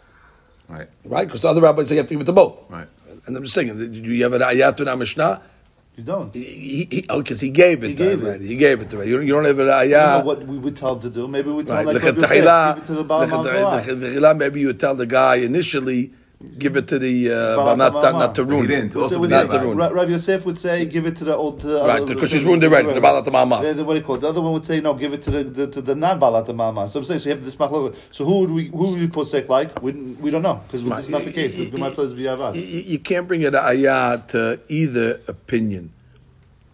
Right. right? Because the other rabbis say you have to give it to both. Right. And I'm just saying, do you have an ayat in our Mishnah? You don't. He, he, oh, because he gave it He to gave it. already. He gave it to her. You don't, you don't have an I don't ayat. know what we would tell him to do. Maybe we tell Right. him Look like at Rabbi Yosef, give it to the the Baal Maybe you would tell the guy initially, give it to the, uh, Baal but not, not, Ma'amad. not to He didn't. Also say- with Not say- the ruin. Ra- Rabbi Yosef would say, give it to the old. To the Right, because she's ruined already, to the Baal Ma'amad. The, the, what do you call it? The other one would say, no, give it to the, the to the non Balat Ma'amad. So I'm saying, so you have this machlok. So who would we who would we posek like? We, we don't know because this is not the case. The Gemara says You, you- you can't bring it ayat to either opinion.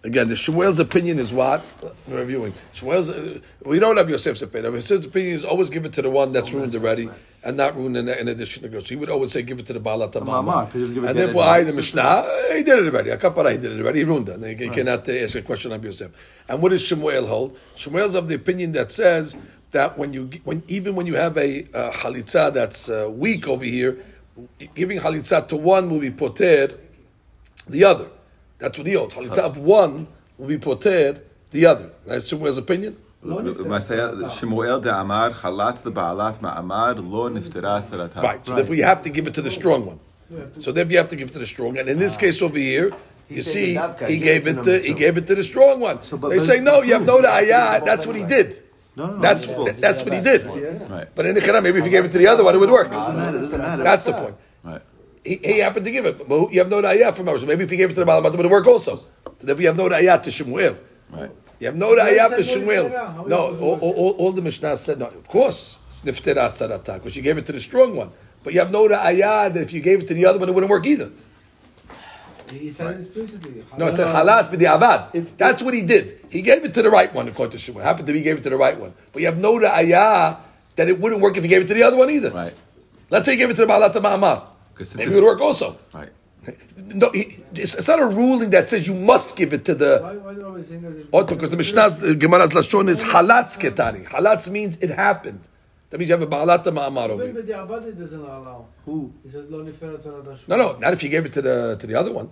Again, the Shmuel's opinion is what? We're reviewing. Shmuel's, uh, we don't have Yosef's opinion. Yosef's opinion is always give it to the one that's ruined already and not ruined in, in addition to go. So he would always say give it to the 'cause he And therefore. I, the Mishnah, he did it already. Akapara, he did it already. He ruined it. And You cannot uh, ask a question on Yosef. And what does Shmuel hold? Shmuel's of the opinion that says that when you, when even when you have a uh, halitza that's uh, weak over here, giving halitza to one will be poter the other. That's what he holds. Halitza of one will be poter the other. That's Shmuel's opinion. Shemuel de Amar, Chalatz the Baalat Ma'amar, Lo Niftera Sarata. Right. So therefore, you have to give it to the strong one. So therefore, you have to give it to the strong. And in this ah. case over here, you said see, Davka, he gave it it to to he gave it to the strong one. but- they but- say no, you have no ayah. That's what he did. No, no, no, That's it's both. that's what he did. Right. But in the Quran, maybe if he gave it to the other one, it would work. Doesn't matter, doesn't matter. That's the point. Right. He, he happened to give it, but you have no ayah from us. So maybe if he gave it to the Balamat, it would work also. So therefore, you have no ayah to Shemuel. Right. You have no ayah to said no Shemuel. No, all, all, all- all the Mishnah said, no, of course, Niftera Sarata, because you gave it to the strong one. But you have no ayah that if you gave it to the other one, it wouldn't work either. He said it explicitly. No, it's a halat b'di'avad. That's what he did. He gave it to the right one, according to Shmuel. Happened to be he gave it to the right one. But you have no ayah that it wouldn't work if he gave it to the other one either. Right. Let's say he gave it to the Ba'alat Ma'amar. 'Cause Maybe it would work also. Right. No, he, it's, it's not a ruling that says you must give it to the. Why, why do you always say that? Oh, because the Mishnah's, the Gemara's Lashon is halatz ketani. Halatz means it happened. That means you have a Ba'alat Ma'amar over Even here. the Diavad doesn't allow. Who? He says, Lo niftarat sarat hashmur." No, no, not if you gave it to the to the other one.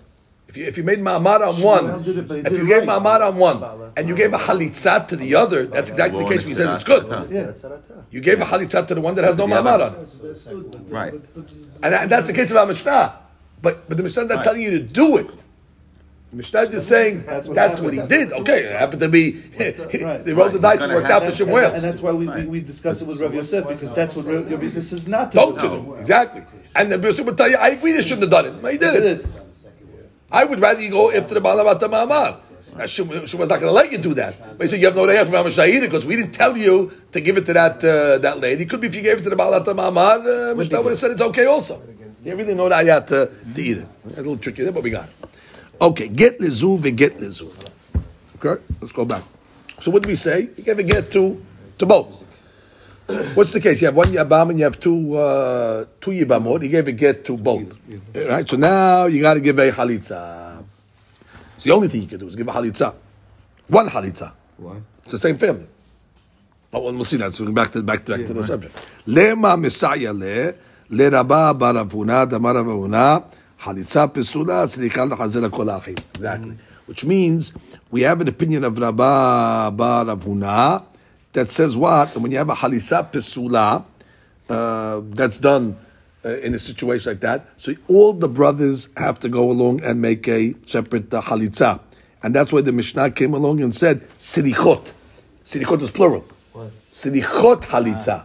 If you, if you made Ma'amar on one, did it, but he if you gave right. Ma'amar on one, and you gave a halitzat to the other, that's exactly the case. We said it's good. Yeah. You gave a halitzat to the one that has no Ma'amar on it. That's good, but- Right. but- but- And, and that's the case of our Mishnah. But, but the Mishnah is not telling you to do it. The Mishnah is just saying that's That's what, what he did. Okay, it happened to be, Right. they rolled the dice and worked out have for to- And, and that's why we, we, we discussed it with Rav Yosef because that's what Rav Rav Yosef says not to Don't do. to them. Exactly. And then Yosef would tell you, I agree they shouldn't have done it. But he did Did it. It. I would rather you go after the Balabat Ma'amar. Now, Shemuel was not going to let you do that. But he said, you have no idea from either because we didn't tell you to give it to that uh, that lady. Could be if you gave it to the Balabat Ma'amar, uh, Mishnah would have said it's okay also. You really know that ayat to, to either. A little tricky there, but we got it. Okay, get lezu ve get lezu. Okay, let's go back. So what did we say? You gave a get to to both. What's the case? You have one yabam and you have two uh, two yibamot. He gave a get to both. Right. So now you got to give a halitza. It's the only thing you can do is give a halitza. One halitza. Why? It's the same family. Oh, well, see that. So we're back to back to, back to the subject. Lema misaya le le rabba baravuna damaravuna halitza pesula tzrikal hazel kol achim. Exactly. Which means we have an opinion of Rabba bar Rav Huna that says what? And when you have a halitza pesula, uh, that's done uh, in a situation like that. So all the brothers have to go along and make a separate uh, halitza. And that's why the Mishnah came along and said, sirichot. Sirichot is plural. What? Sirichot halitza.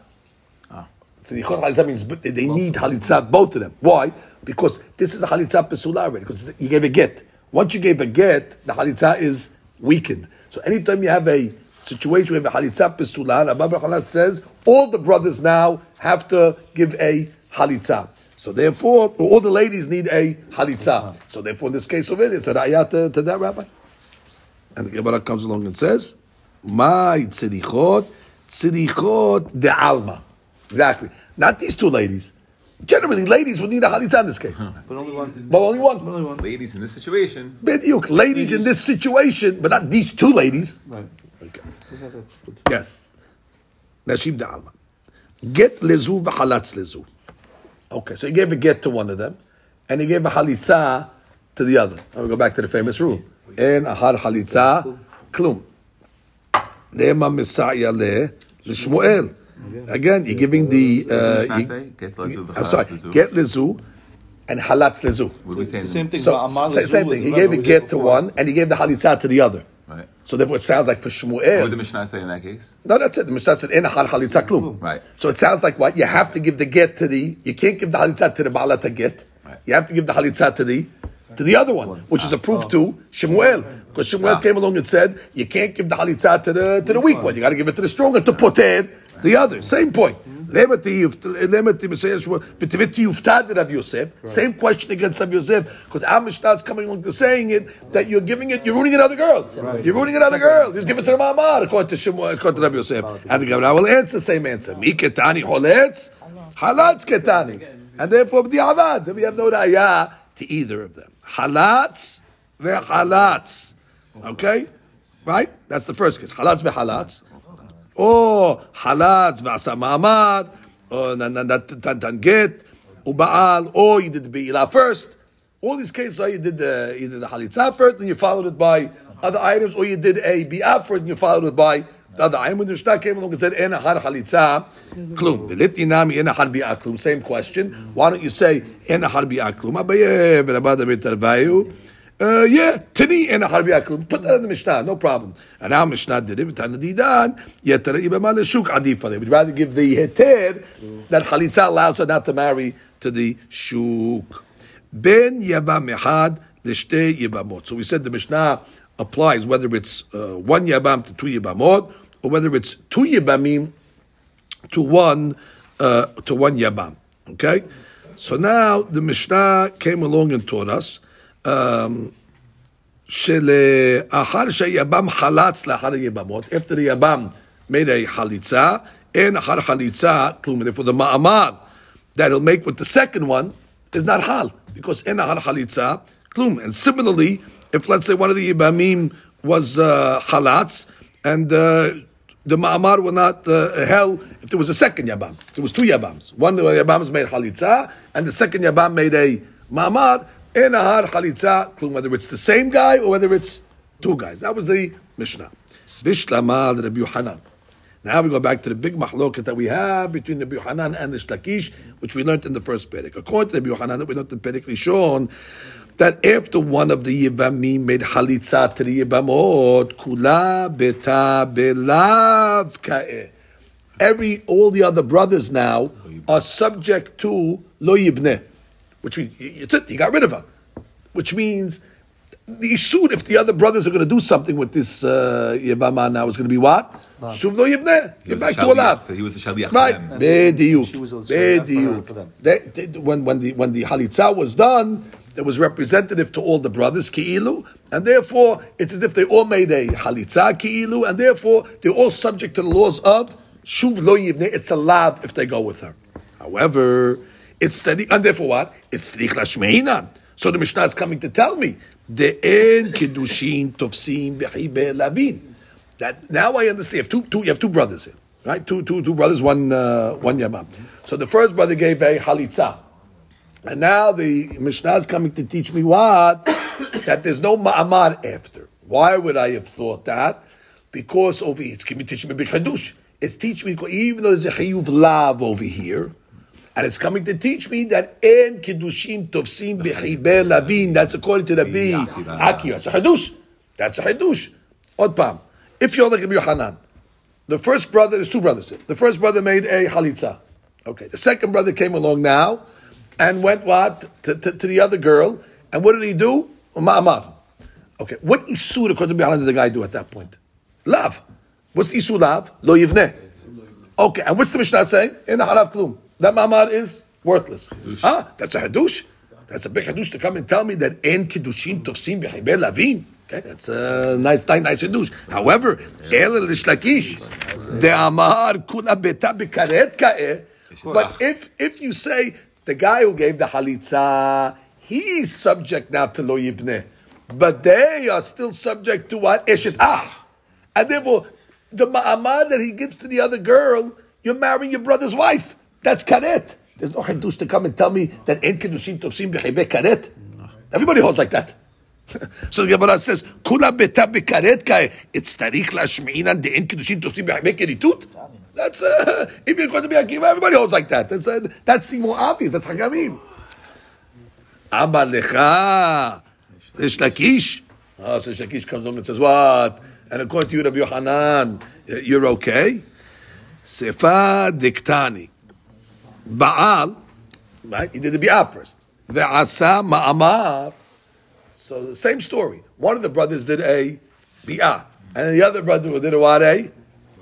Sirichot halitza means they need halitza, both of them. Why? Because this is a halitza pesula already, because you gave a get. Once you gave a get, the halitza is weakened. So anytime you have a situation where you have a halitza pesula, Rabbi Baruch says, all the brothers now have to give a halitza. So therefore, all the ladies need a halitza. So therefore, in this case over here, it's a raya to, to that rabbi. And the Gemara comes along and says, "My tzirichot, tzirichot de alma." Exactly. Not these two ladies. Generally, ladies would need a halitza in this case. But only one. But only one. Only one. Ladies in this situation, Bediuk. Ladies in this situation, but not these two ladies. Right. Okay. Yes. Nashib de alma. Get lezu v'halatz lezu. Okay, so he gave a get to one of them, and he gave a halitza to the other. I'll go back to the famous rule. En ahar halitza klum. Nema misaya le l'shmuel. Again, you're giving the. Uh, you- Get lezu I'm sorry. lezu. Get lezu and halatz lezu. What do we say? Same thing. So but Amal sa- is same thing. He gave a we get to one, and he gave the halitza to the other. Right. So therefore, it sounds like for Shmuel. What did the Mishnah say in that case? No, that's it. The Mishnah said in ahar halitza klum. Right. So it sounds like what you have to give the get to the. You can't give the halitza to the bala get. Right. You have to give the halitza to the to the other one, which is a proof to Shemuel, because Shemuel Ah. came along and said you can't give the halitza to the to the weak one. You got to give it to the stronger to poter the other. Same point. Lemati yuf- lemati b'sei Yeshua, v'tiviti yuftad Rav Yosef. Same question against Rav Yosef, because our Mishnah is coming along to saying it, that you're giving it, you're ruining another girl. You're ruining another girl. Just give it to the Ma'amar, according to Shimon, according to Rav Yosef. And the Gemara will answer the same answer. Mi ketani choletz, halatz ketani. And therefore, b'di'avad, we have no raya to either of them. Halatz ve'halatz. Okay? Right? That's the first case. Halatz ve'halatz. Or halatz ve'asa ma'amad. Or natan get. Uba'al. Or you did the be'ilah first. All these cases are you uh, did the, either the halitzah first and you followed it by other items, or you did a bi'ah first and you followed it by the other item. When the Mishnah came along and said, En har halitza, klum. Veliti nami en har bi'ah klum. Same question. Why don't you say, En har bi'ah klum? Uh, yeah, tini and har bi'ah klum. Put that in the Mishnah, no problem. And our Mishnah did it. V'tana didan, yetara ibama l'shuk adifa. We'd rather give the heter that halitza allows her not to marry to the shuk. Ben yabam echad l'shtei yabamot. So we said the Mishnah applies whether it's uh, one yabam to two yabamot, or whether it's two yabamim to one uh, to one yabam. Okay, so now the Mishnah came along and taught us. Um, שלאחר שהיבם חלץ לאחר היבמות, after the יבם made a חליצה, אין אחר חליצה כלום, therefore the מאמר that he'll make with the second one is not hal, because אין אחר חליצה כלום. And similarly, if let's say one of the yibamim was uh, halatz, and uh, the ma'amar will not uh, hell if there was a second yabam. If there was two yabams. One of the yabams made halitza, and the second yabam made a ma'amar. In ahar halitza, whether it's the same guy or whether it's two guys. That was the Mishnah. Bishlama Rabbi Yohanan. Now we go back to the big mahloket that we have between the Yohanan and the Shlakish, which we learned in the first Perek. According to the Yohanan, that we learned in Perek Rishon, that after one of the Yibamim made halitza to the Yibamot, kula beta belav. Every, all the other brothers now are subject to lo yibneh, which means, it's it, he got rid of her. Which means, the issue if the other brothers are going to do something with this uh, Yibama now is going to be what? Shuv lo yibneh. He Get was the back to shaliach- Olav. He was the shaliach. Right, for them. Bediuk. She a shaliach for them. Bediuk. They- they- When when the when the halitza was done, there was representative to all the brothers ki'ilu, and therefore it's as if they all made a halitza ki'ilu, and therefore they're all subject to the laws of shuv lo yivne. It's a lav if they go with her. However, it's steady, and therefore what? It's tzrich lashmeinan. So the Mishnah is coming to tell me de'en kiddushin tofsim behibe lavin. That now I understand. You have two, two, you have two brothers here, right? Two, two, two brothers, one, uh, one yamam. So the first brother gave a halitza, and now the Mishnah is coming to teach me what that there's no ma'amad after. Why would I have thought that? Because over here, it's going to teach me b'chadush. It's teaching me even though there's a chiyuv lav over here. And it's coming to teach me that en kiddushim tofsim b'chibe lavin. That's according to Rabbi Aki. That's a hadush. That's a hadush. Od pam. If you're like Rabbi Yohanan, the first brother, there's two brothers. The first brother made a halitza. Okay. The second brother came along now and went what? To, to, to the other girl. And what did he do? Ma'amad. Okay. What isur according to Rabbi Yohanan did the guy do at that point? Love. What's the isur love? Lo yivneh. Okay, and what's the Mishnah saying? In the harav klum. That mamar is worthless. Ah, that's a hadush. That's a big hadush to come and tell me that en kiddushin tofsim b'chayber lavin. Okay, that's a nice, nice, nice hadush. However, el l'shlakish, the amar kula beta b'karet ka'eh. But if if you say the guy who gave the halitza, he's subject now to lo yibneh, but they are still subject to what eshet ah. And therefore, the ma'amad that he gives to the other girl, you're marrying your brother's wife. That's karet. There's no hadush to come and tell me that en kedushin tofsim b'chebe karet. Everybody holds like that. so the Gemara says, "Kula beta bekaret kai." It's tarich lashmiinan de en kedushin tofsim b'chebe keritut. That's uh, if you're going to be Akiva, everybody holds like that. That's uh, that's the more obvious. That's Hakamim. Amar lecha. There's Lakish. Oh, so Lakish comes along and says, what? And according to you, Rabbi Yohanan, you're okay? Sefa diktani. Baal, right? He did the Bi'ah first. Ve'asa ma'amar. So the same story. One of the brothers did a Bi'ah. And the other brother did a what? A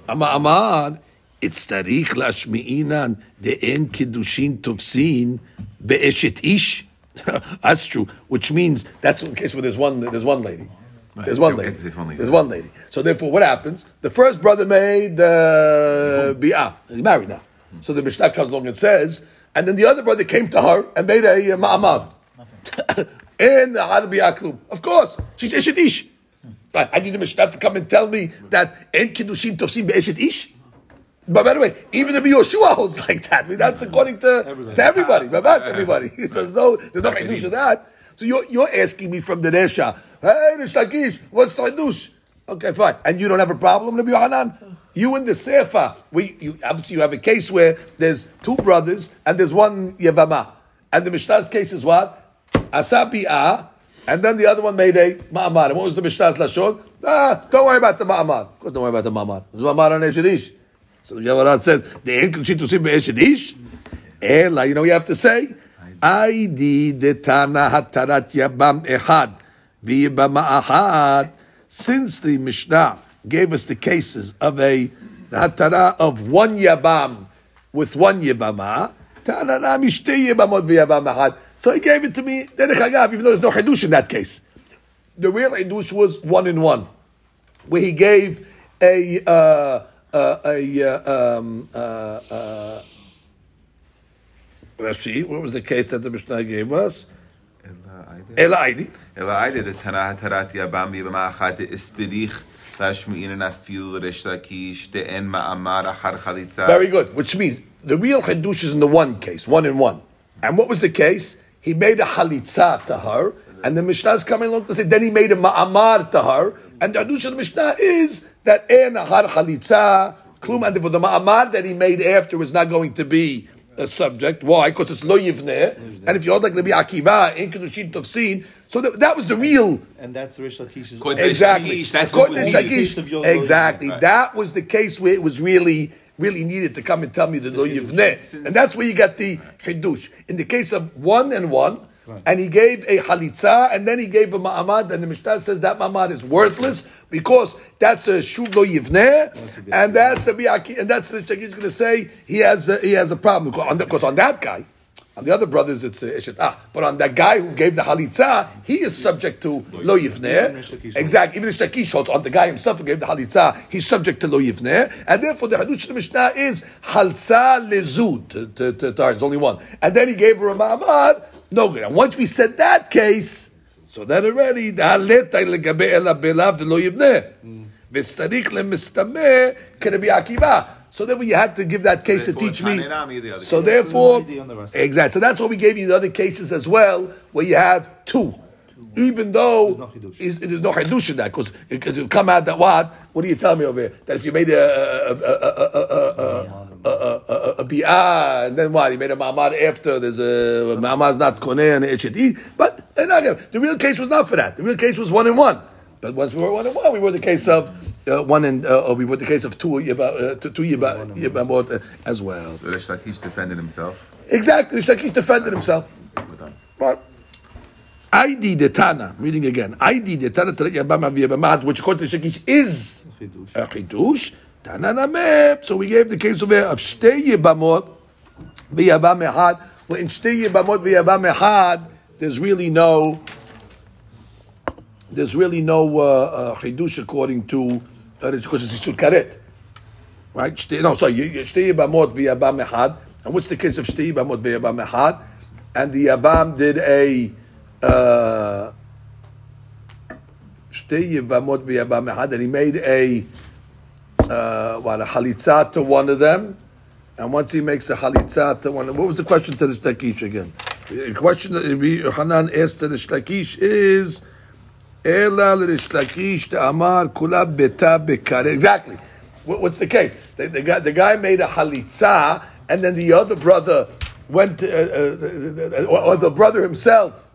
a it's tarich lashmi'inan de'en kiddushin tofsin be'eshet ish. That's true, which means that's the case where there's one there's one lady. There's one lady. this one later. There's one lady. So therefore, what happens? The first brother made uh, bi'ah. He's married now. So the Mishnah comes along and says, and then the other brother came to her and made a uh, ma'amad. and the Har bi'ah klum. Of course, she's eshet ish. But I need the Mishnah to come and tell me that en kiddushin tofsim be'eshet ish. But by the way, even the Yoshua holds like that. I mean, that's according to, to everybody. But that's everybody. So there's no, there's no chidush of that. So you're, you're asking me from the Resha, hey, the Shakish, what's the chidush? Okay, fine. And you don't have a problem, Rabbi Yohanan? You and the Sefer, we, you, obviously you have a case where there's two brothers and there's one Yevama. And the Mishnah's case is what? Asabi'ah, and then the other one made a Ma'amar. And what was the Mishnah's Lashon? Ah, don't worry about the Ma'amar. Of course, don't worry about the Ma'amar. There's Ma'amar on Eshedish. So the Gemara says, the Enkel Shitusim Be'eshedish. Ela, you know you have to say? Aidi detana hatarat yabam ehad v'yibam ahad. Since the Mishnah gave us the cases of a hatara of one yabam with one yabama. So he gave it to me, even though there's no hadush in that case. The real hadush was one in one, where he gave a, uh, uh, a, uh, um, uh, uh what was the case that the Mishnah gave us? Elaidi. Ela Aidi. the Tanah Tarat Yabam Yabama Istirich very good. Which means the real Hadush is in the one case, one in one. And what was the case? He made a halitza to her, and the Mishnah is coming along to say, then he made a ma'amar to her, and the Hadush of the Mishnah is that en har halitza, klum, and for the ma'amar that he made after is not going to be a subject. Why? Because it's lo yivneh, and if you hold like Rabbi Akiva, in kedushin tofsin, so that, that was the real And that's the Rish Lakish's According exactly. Shakish, that's According what to was needed. Of Yo- exactly. Right. That was the case where it was really, really needed to come and tell me the lo yivneh, and that's where you got the chidush. In the case of one and one, and he gave a halitza, and then he gave a ma'amad, and the Mishnah says that ma'amad is worthless because that's a shuv lo yivneh, and that's a biaki, and that's the Shakish is going to say he has a, he has a problem because on, the, that guy. On the other brothers, it's uh, Eshet. Ah, but on that guy who gave the halitza, he is subject to lo yivneh. Exactly. Even the shakish holds on the guy himself who gave the halitza, he's subject to lo yivneh. And therefore, the hadush of the Mishnah is halza lezud. There's only one. And then he gave her a ma'amad. No good. And once we said that case, so that already legabe ela belav de lo yivneh. Mm. V'starich lemistameh k'Rabbi Akiva. So then you had to give that case to teach me. The So therefore, the exactly. So that's why we gave you the other cases as well, where you have two. Even though no chidush. is- there's no chidush in that, because it'll come out that what? What do you tell me over here? That if you made a a a a a a a a a bi'ah, and then what? He made a ma'amar after. There's a ma'amar's not koneh and HT, but they're not gonna- the real case was not for that. The real case was one in one. But once we were one in one, we were the case of uh, one and uh, or we were the case of two yibam, uh, two two yibam, yibamot uh, as well. So Rish Lakish defended himself. Exactly. Shakish defended himself. We're done. Right. The Tana, reading again. ID the Tana Tarat Yabama V'Yabamad, which according to Shakish is Chidush. a Chidush. So we gave the case over of Shtei Yibamot V'Yabam Echad. Well, in Shtei Yibamot V'Yabam Echad, there's really no, there's really no uh, uh, Chidush according to, uh, because it's Ishut Karet. Right? No, sorry. Shtei Yibamot V'Yabam Echad. And what's the case of Shtei Yibamot V'Yabam Echad? And the Yabam did a, uh, Shtei Yivamot v'Yabam Echad, and he made a uh, what a halitza to one of them, and once he makes a halitza to one, what was the question to the shtakish again? The question that Rabbi Hanan asked to the shtakish is, "Ela l'shtakish ta'amar kula beta bekare." Exactly. What, what's the case? The, the guy, the guy made a halitza, and then the other brother went, to, uh, uh, or, or the brother himself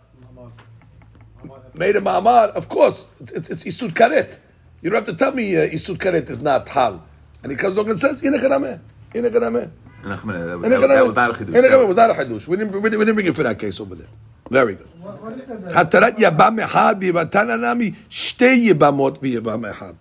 made a ma'amar, of course, it's, it's, it's isud karet. You don't have to tell me uh, isud karet is not hal. And he comes along and says, ina karameh, ina karameh. Nachman, That was- Ina that was- that was not a karameh. chidush. Ina karameh was not a chidush. We didn't, we didn't, we didn't bring it for that case over there. Very good. What, what is that? התרת יבם אחד ויבתן הנמי שתי יבמות ויבם אחד.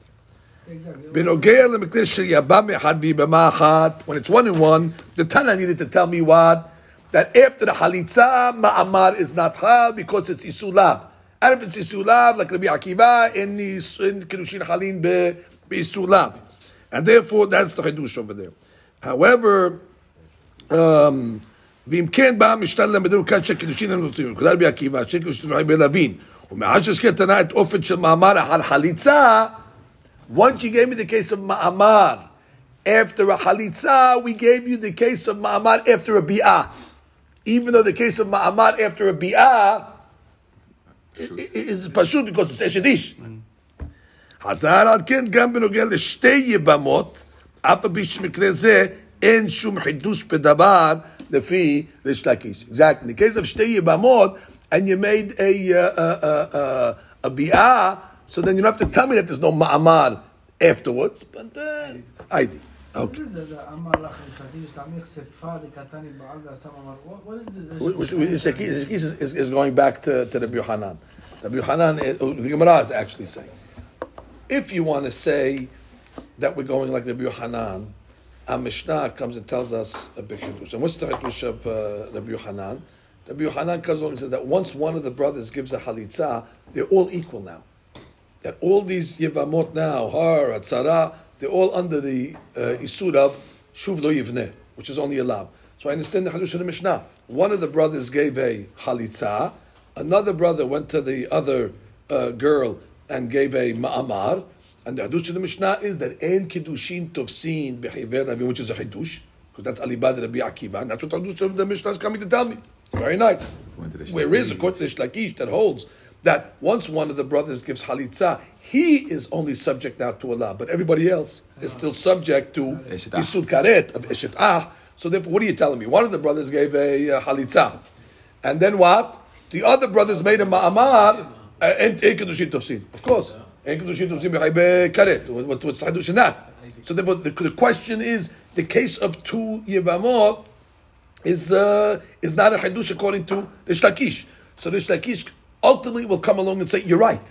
בנוגע למקרה של יבא מאחד ויבמה אחת, when it's one and one, the Tana needed to tell me what? That after the halitza, ma'amar is not hal because it's isulav. And if it's isulav, like Rabbi Akiva, in, is- in Kiddushin Halin be, be isulav. And therefore, that's the Hidush over there. However, um, ואם כן בא המשנה למדנו כאן של קידושין הנוצרים, כלל רבי עקיבא, של קידושין רבי בלווין, ומאז שהזכיר תנא את אופן של מאמר על חליצה, once you gave me the case of מאמר after a halitza, we gave you the case of ma'amar after a bi'ah. Even though the case of ma'amar after a bi'ah i- i- is pashut because it's אשת איש. חזר על כן גם בנוגע לשתי יבמות, אף על פי שמקרה זה אין שום חידוש בדבר לפי ריש לקיש. Exactly. In the case of שתי יבמות, and you made a, uh, uh, uh, uh, a bi'ah, so then you don't have to tell me that there's no ma'amar afterwards, but uh, I did. Okay. What is the Amalach Katani What is the. Is, is, going back to, to the Hanan. The Hanan, the Gemara is actually saying, if you want to say that we're going like the Yohanan, a Mishnah comes and tells us a big And what's the Kiddush of uh, Rabbi Hanan? Rabbi comes along and says that once one of the brothers gives a halitzah, they're all equal now. That all these yivamot now, har, atzara, they're all under the uh, Isur of Shuv Lo Yivneh, which is only allowed. So I understand the Halush of the Mishnah. One of the brothers gave a halitza, another brother went to the other uh, girl and gave a ma'amar, and the Hadush of the Mishnah is that Ein Kiddushin Tovsin Behiver Navi, which is a Hiddush, because that's Alibad Rabbi Akiva, and that's what the Hadush of the Mishnah is coming to tell me. It's very nice. Where is, according to the Shlakish, that holds that once one of the brothers gives halitza, he is only subject now to Allah, but everybody else is still subject to Eshet Ah. Isur Karet of Eshet Ah. So therefore, what are you telling me? One of the brothers gave a uh, halitza, and then what? The other brothers made a ma'amar uh, and and kedushin tofsin. Of course, and kedushin tofsin b'chai karet. What- what- What's the hadush that? So therefore, the, the question is the case of two yevamot is uh, is not a hadush according to Rish Lakish. So Rish Lakish ultimately will come along and say, "You're right,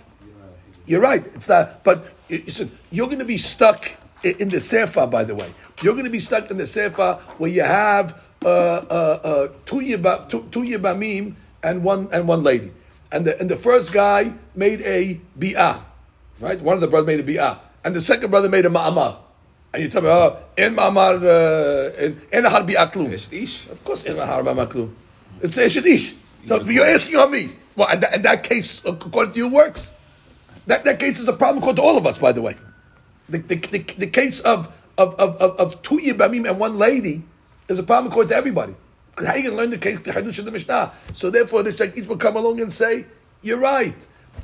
you're right." It's not, but it's, you're going to be stuck in the sefer. By the way, you're going to be stuck in the sefer where you have uh, uh, uh, two yeba, two, two yebamim and one and one lady, and the and the first guy made a bi'ah, right? One of the brothers made a bi'ah, and the second brother made a ma'amar. And you tell me, oh, in ma'amar, uh, in- in har bi'ah klum. Of course, in Mahar Maklum. It's Eshet Ish. So you're asking on me. Well, and that, that case, according to you, works. That, that case is a problem according to all of us, by the way. The, the, the, the case of, of, of, of, of two Yibamim and one lady is a problem according to everybody. How are you going to learn the case, the of the Mishnah? So therefore, the Shakit will come along and say, you're right.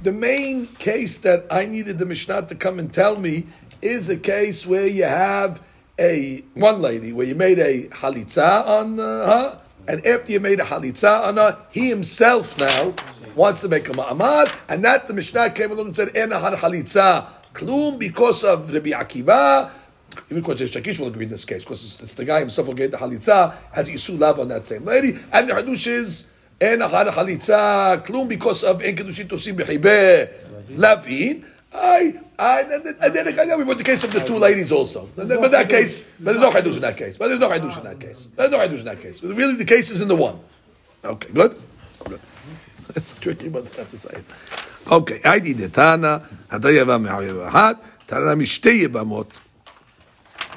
The main case that I needed the Mishnah to come and tell me is a case where you have a one lady where you made a halitza on uh, her, and after you made a halitza on her, he himself now wants to make a ma'amad, and that the Mishnah came along and said, "Ena har halitza klum," because of Rabbi Akiva. Even because Shakish will agree in this case, because it's, the guy himself who gave the halitza, has Isu Lav on that same lady, and the Hadush is En Ahar Halitza Klum because of En Kedushin Tosim Bechibe Lavin. I, I, and then, and then again, we went the case of the two ladies also. Then- but that case, but there's no Hadush in that case. But there's no Hadush in that case. There's no Hadush in that case. Really, the case is in the one. Okay. Good. It's tricky, but I have to say it. Okay, I did it. Tana, Hatayava Mehayava Hat, Tana Mishtei Yevamot,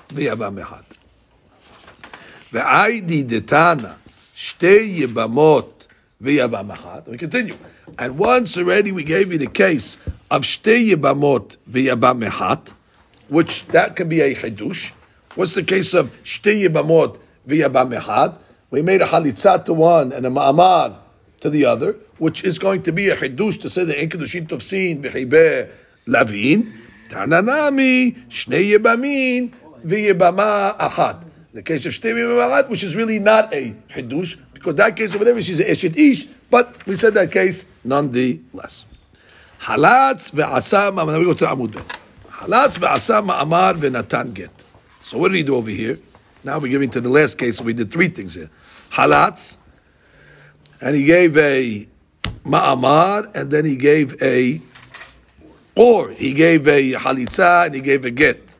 Veyava Mehat. Ve'aidi detana shtei yebamot ve'yava machat. We continue. And once already we gave you the case of shtei yebamot ve'yava mechat, which that can be a chidush. What's the case of shtei yebamot ve'yava mechat? We made a halitzah to one and a ma'amad to the other, which is going to be a Hiddush to say the Enkidushin Tofsin, Bechibeh Lavin, Tananami, Shnei Yebamin, V'Yebama Ahad. The case of Shnei Yebamin which is really not a Hiddush, because that case of whatever, she's an Eshet Ish, but we said that case nonetheless. Halatz ve'asam, now we go to Amud Halatz ve'asam ma'amar ve'natan get. So what did he do over here? Now we're giving to the last case, we did three things here. Halatz, and he gave a ma'amar, and then he gave a Or he gave a halitza and he gave a get.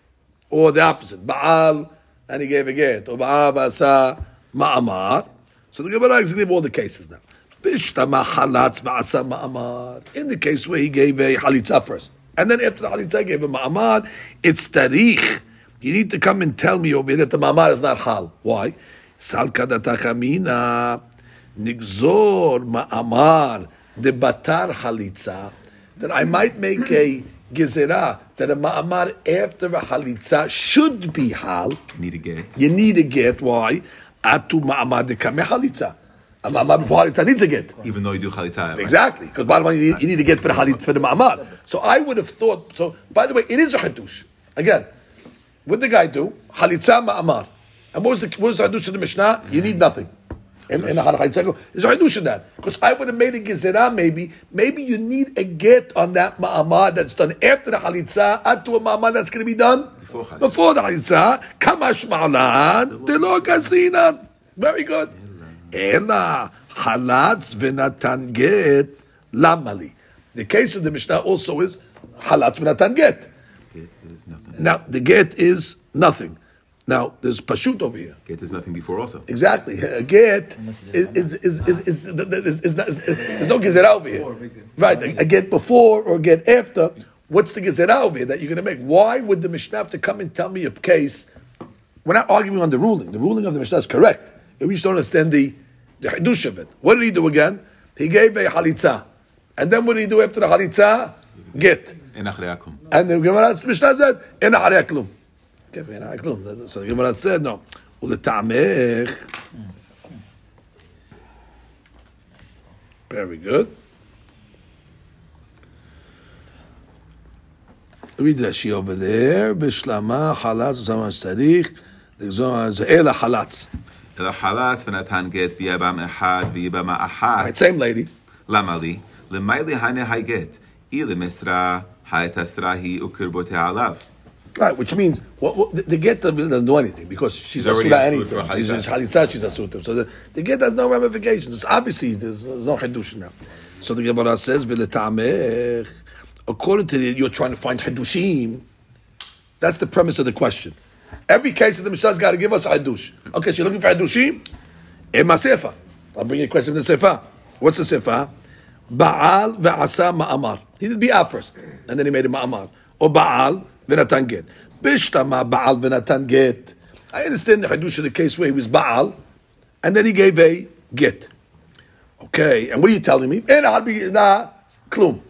Or the opposite. Baal and he gave a get. Or Baal v'asa ma'amar. So the Gemara is give all the cases now. Bishtama halatz v'asa ma'amar. In the case where he gave a halitza first. And then after the halitza gave a ma'amar, it's tarikh. You need to come and tell me over here that the ma'amar is not hal. Why? Sal kadatachamina nigzor ma'amar de batar halitza that I might make a gezerah that a ma'amar after a halitza should be hal. Need a get. You need a get. Why? Atu ma'amar de kame halitza. A ma'amar before halitza needs a get. Even though you do halitza. Exactly, because bottom line, you need, you need to get for the halitza, for the ma'amad. So I would have thought. So by the way, it is a hadush. Again, what did the guy do? Halitza ma'amar. And what was the what was the hadush of the Mishnah? You mm-hmm. need nothing. In, in the halitza, there's a hadush in that because I would have made a gezerah. Maybe, maybe you need a get on that ma'amad that's done after the halitza, add to a ma'amad that's going to be done Before before the halitza. Kamash ma'alan. Very good. Ela halatz v'natan get lamali. The case of the Mishnah also is halatz v'natan get. Now the get is nothing. Now there's pashut over here. Get is nothing before also. Exactly. A get is is is is, is, is, is, is not, is, there's no gezerah over here. Right. A, a get before or get after. What's the gezerah over here that you're going to make? Why would the Mishnah have to come and tell me a case? We're not arguing on the ruling. The ruling of the Mishnah is correct. We just don't understand the the hadush of it. What did he do again? He gave a halitza, and then what did he do after the halitza? Get. En achreakum. And the Gemara Mishnah said, "In harei klum." Okay, in harei klum. So the Gemara said, "No." Uletamech. Very good. Read Rashi over there. Bishlama halatz zama sarich. The Gemara is ela halatz. אלא חלץ ונתן גט ביבם אחד ויבם אחת. Right, same lady. למה לי? למיילי הנה הגט. אי למשרה, האתסרה היא וקרבותיה עליו. Right, which means what, what, the, the get doesn't do anything because she's asura anything. She's halitza. halitza, she's asura. So the, the get has no ramifications. It's obviously there's, there's no hadush now. So the Gemara says, "V'letamech." According to the, you're trying to find hadushim. That's the premise of the question. Every case of the Mishnah's got to give us a hadush. Okay, so you're looking for hadushim. Ema eh, sefa. I'll bring you a question of the sefa. What's the sefa? Baal ve'asa ma'amar. He did bi'ah first, and then he made a ma'amar. Or Baal v'natan get. Bishtama Baal v'natan get. I understand the hadush of the case where he was Baal, and then he gave a get. Okay, and what are you telling me? Klum.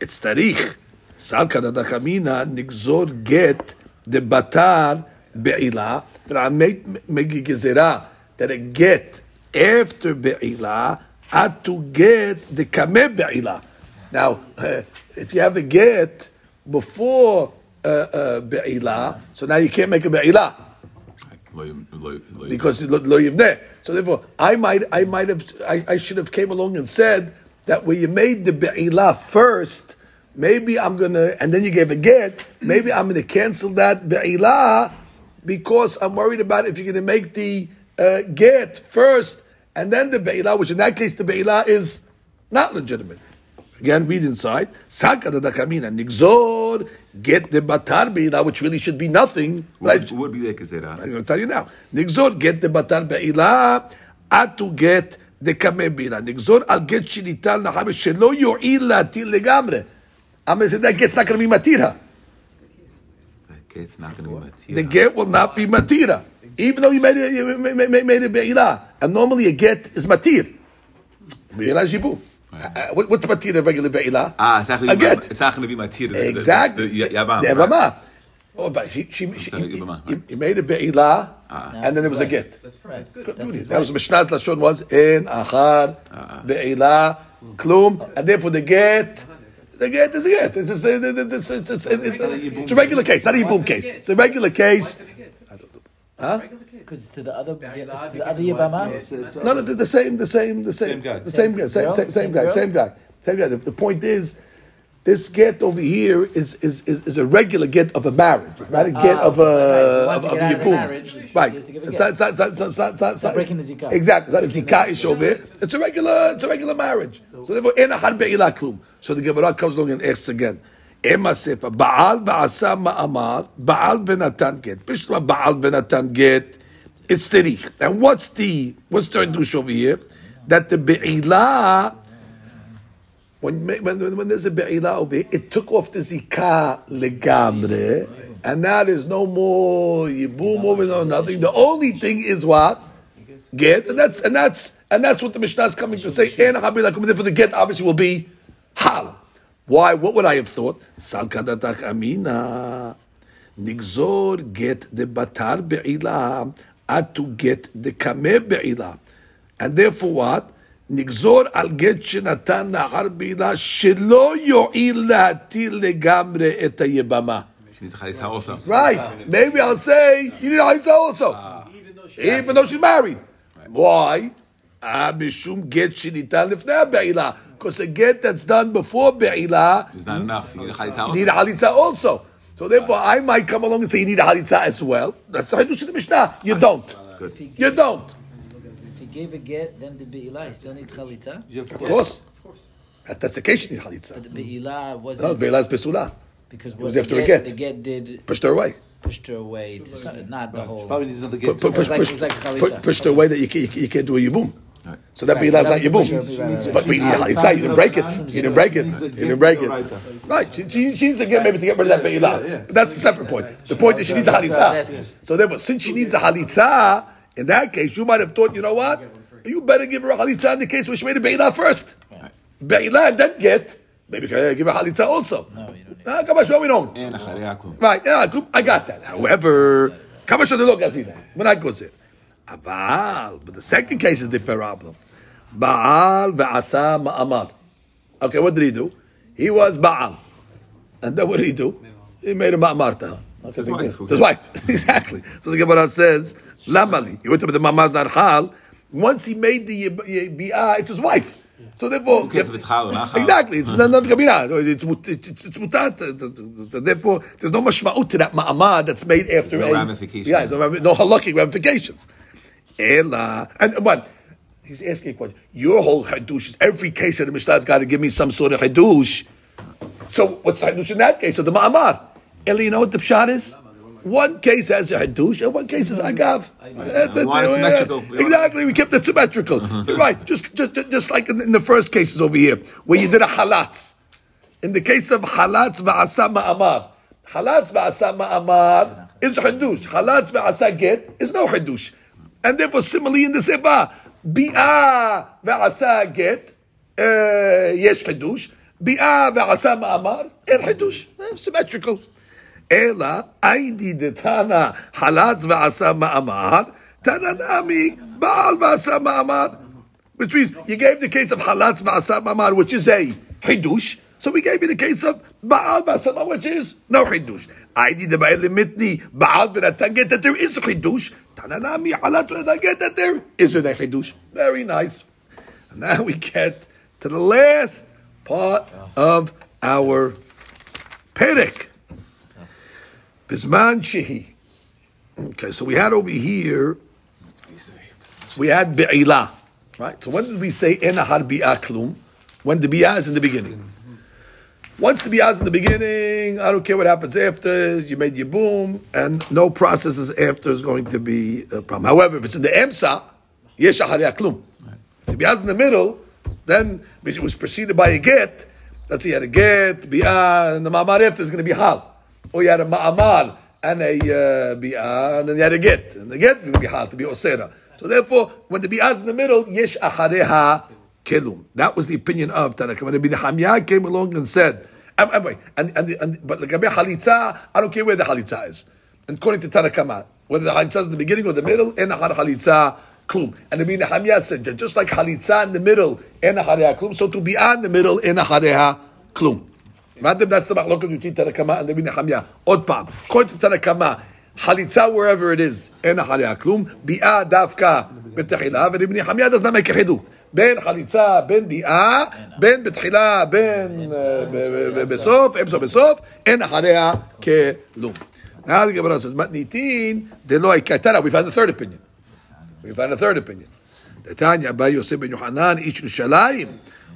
It's tarikh. Sal kadadachamina nigzor get the batar be'ilah. That I make make gezerah that a get after be'ilah had to get the kameh be'ilah. Now, uh, if you have a get before uh, uh, so now you can't make a be'ilah because lo yivneh. So therefore, I might, I might have, I, I should have came along and said that where you made the be'ilah first, maybe I'm gonna, and then you gave a get, maybe I'm gonna cancel that be'ilah because I'm worried about if you're gonna make the uh, get first and then the be'ilah, which in that case the be'ilah is not legitimate. Again, read inside. Saka da dakamina nigzor get the batar be'ilah, which really should be nothing. What right? would- be like gezerah? I'm going to tell you now. Nigzor get the batar be'ilah, had to get the kameh be'ilah. Nigzor al get shinital nahame shelo yo'il latil legamre. I'm going to say that get's not going to be matira. That get's not going to be matira. The get will not be matira. Even though you made it, you made, made, made it be'ilah. And normally a get is matir. Be'ilah jibu. Uh, what- what's matir of regular be'ilah? Ah, it's not a going to get. be, it's not going to be matira. The- the- Exactly. The, the, yabam. The right? Oh, but she, she, she, Sorry, you, Yabama, you, made a be'ilah, and then there was a get. Right. Good. That's his that was way. Mishnah's lashon was in achar be'ilah klum, and therefore the get. The get is a get. It's just it's, it's, it's, it's, it's, it's, it's a regular case, not a yibum case. It's a regular case. Huh? Because to the other, to the other Yabama, No, no, they're the same, the same, the same, Same guy. the same guy, same, girl? same, same Same guy, same guy, same guy. The, the point is, this get over here is is, is, is a regular get of a marriage. It's not a get Ah, of a Right. of, Once of a of the yibum. marriage, it's Right. easier to give a It's not, it's not, it's not, it's not, it's not, it's not, it's not breaking the zikah. Exactly. It's not a zikah issue over here. It's a regular, it's a regular marriage. So therefore, in a har be'ilah klum. So the Gemara comes along and asks again. Sefer, Baal v'asa ma'amar, Baal v'natan get. Bishma Baal v'natan get, it's terich. And what's the, what's the Hiddush over here? That the Be'ilah, when, when, when there's a Be'ilah over here, it took off the Zikah legamre, and now there's no more Yibum over there, nothing. The only thing is what? Get, and that's, and that's, and that's what the Mishnah is coming to say. And for the get obviously will be Hal. Why? What would I have thought? Sal kadatach amina. Nigzor get the batar be'ilah ad to get the kameh be'ilah. And therefore what? נגזור על גט שנתן נהר בעילה שלא יועיל להטיל לגמרי את היבמה. She needs a chalitza also. Right. Maybe I'll say you need a halitza also. Even though she's married. Why? Ah, mishum get shinitan lifnei be'ilah. Because a get that's done before be'ilah, It's not enough. You need a chalitza you need also. a halitza also. So therefore, I might come along and say you need a halitza as well. That's the Hiddush of the Mishnah. You don't. If he, You don't. if he gave a get, then the Be'ilah, he still needs Chalitza. You have Of course. That, that's the case you need But halitza. the Be'ilah wasn't, be'ilah is besula. because was what after the a get, get. the get did, Pushed her away. pushed her away, to, some- not the whole. Probably needs another Pu- gate. pu- Push, like- push, like pushed her away that you can't, you can't do a yibum. So that right. that's not yibum. But Be'ilah, it's not, you didn't break it. You didn't break it. You didn't break it. Right. She, she, she needs again maybe to get rid of that Be'ilah. But that's a separate point. The point is she needs a halitza. So therefore, since she needs a halitza, in that case, you might have thought, you know what? You better give her a halitza in the case where she made a Be'ilah first. Be'ilah and then get, maybe give her halitza also. No, you don't need ah, we don't. Right, I got that. However, Kamashwa, they don't get that. We're not going to Aval. But the second case is the problem. Baal ve'asa ma'amar. Okay, what did he do? He was Baal. And then what did he do? He made a ma'amar to her. That's his wife. His wife. exactly. So the Gemara says, Lamali. He went up to the Mamaz hal. Once he made the Bi'ah, it's his wife. So therefore, Who? Exactly, it's not, not kabira. It's, it's, it's mutat. So therefore, there's no mashma'ut to that ma'amar that's made after. There's no a, ramifications. Yeah, no, no halachic ramifications. Ela and what? He's asking a question. Your whole hadush is every case of the Mishnah's got to give me some sort of hadush. So what's the hadush in that case? So the ma'amar. Ela, you know what the pshat is? One case has a hadush, and one case is agav. That's it. want it Yeah, symmetrical. Exactly, we kept it symmetrical. You're right. Just, just, just like in, the first cases over here, where you did a halatz. In the case of halatz va'asa ma'amar, halatz va'asa ma'amar is hadush. Halatz va'asa get is no hadush. And therefore, similarly in the Sefa, Bi'ah ve'asa get, eh, yesh chidush. Bi'ah ve'asa ma'amar, er chidush. Eh, symmetrical. Ela, aidi detana halatz ve'asa ma'amar, tananami ba'al ve'asa ma'amar. Which means, you gave the case of halatz ve'asa ma'amar, which is a chidush. So we gave you the case of Baal Basama, which is no Hiddush. I did the Baal Mitni Baal Benatan get that there is Hiddush v'natan that there isn't a hidush. Very nice. Now we get to the last part of our perek. Bisman shehi. Okay, so we had over here, we had be'ilah, right? So when did we say enahar bi'ah klum? When the bi'ah is in the beginning. Once the is in the beginning, I don't care what happens after, you made yibum, and no processes after is going to be a problem. However, if it's in the emsa, yesh klum. If the is in the middle, then it was preceded by a get, let's you had a get, bi'ah, and the ma'amar after is going to be hal. Or you had a ma'amar, and a uh, bi'ah, and then you had a get. And the get is going to be hal, to be osera. So therefore, when the is in the middle, yesh kelum. That was the opinion of Tanakh. When the Nehemiah came along and said, um, anyway, and, and, and, but the Gabi Halitza, I don't care where the Halitza is. And according to Tanakh, whether the Halitza is in the beginning or the middle, en har Halitza klum. And the Rabbi Nehemiah said, that just like Halitza in the middle, en hareha klum, so to be on the middle, en hareha klum. Madam, that's the machloket between Tanakama and the Rabbi Nehemiah. Od pam. According to Tanakama, Halitza wherever it is, en hareha klum, bi'ah dafka betachila, and Rabbi Nehemiah does not make a hidu. בין חליצה, בין ביאה, בין בתחילה, בין אה, בסוף, אמצע בסוף, אין אחריה כלום. Now the Gemara says, מתניתין דלא הייתה, we found the third opinion. We found a third opinion. דתניא, בא יוסף בן יוחנן, איש ירושלים,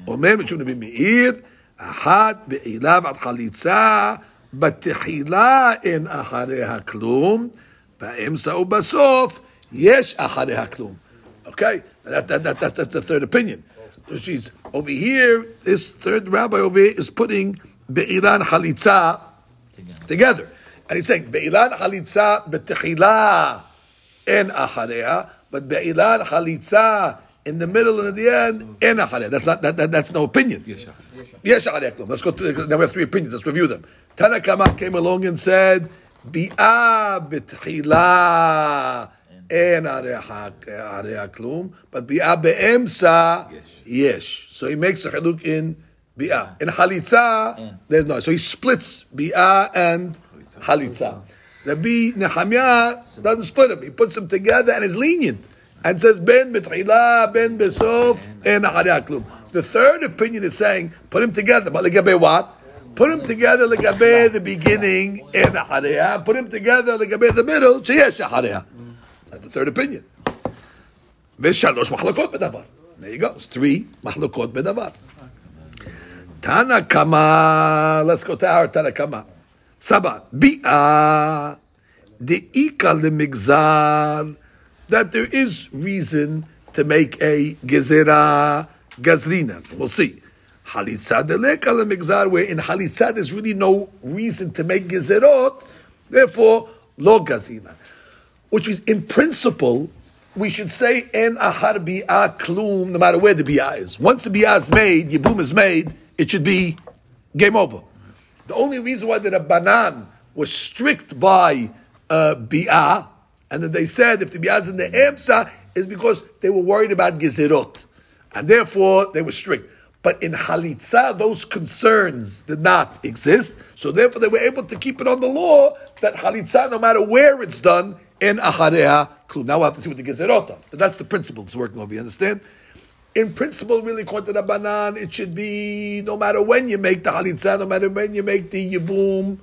אומר משום נביא מאיר, אחת בעילה ועד חליצה, בתחילה אין אחריה כלום, באמצע ובסוף יש אחריה כלום. Okay? That, that, that, that's, that's the third opinion. Which is, over here, this third rabbi over here is putting Be'ilan Halitza together. And he's saying, Be'ilan Halitza betechila en achareha, but Be'ilan Halitza in the middle and at the end, en achareha. That's not, that, that, that's no opinion. Yes. Let's go to, now we have three opinions, let's review them. Tanakama came along and said, Bi'a betechila areha areha klum, but Bi'a be'emsa, yes. So he makes a haluk in Bi'a. In Halitza, there's no. So he splits Bi'a and Halitza. Rabbi Nehemiah doesn't split them. He puts them together and is lenient. And says, Ben betchila, ben besof, en areha klum. The third opinion is saying, put them together. But legabe what? Put them together legabe the beginning, en areha. Put them together legabe the middle, sheyesh areha have the third opinion. There you go. It's three machlokot bedavar. Tanakama. Let's go to our Tanakama. Saba. Bi'a. The lemigzar. That there is reason to make a gezerah gazrina. We'll see. Halitzad deleka lemigzar, where in halitzad there's really no reason to make gezerot, therefore lo gazina. Which is, in principle, we should say en ahar bi'ah klum, no matter where the bi'ah is. Once the bi'ah is made, yibum is made, it should be game over. The only reason why the Rabbanan was strict by uh, bi'ah, and then they said if the bi'ah is in the emsa, is because they were worried about gezerot. And therefore, they were strict. But in Halitza, those concerns did not exist. So therefore, they were able to keep it on the law that Halitza, no matter where it's done, in Achareha Klum. Now we'll have to see what the Gezerot are. But that's the principle it's working over, you understand? In principle, really, the Banan, it should be no matter when you make the Halitza, no matter when you make the Yibum,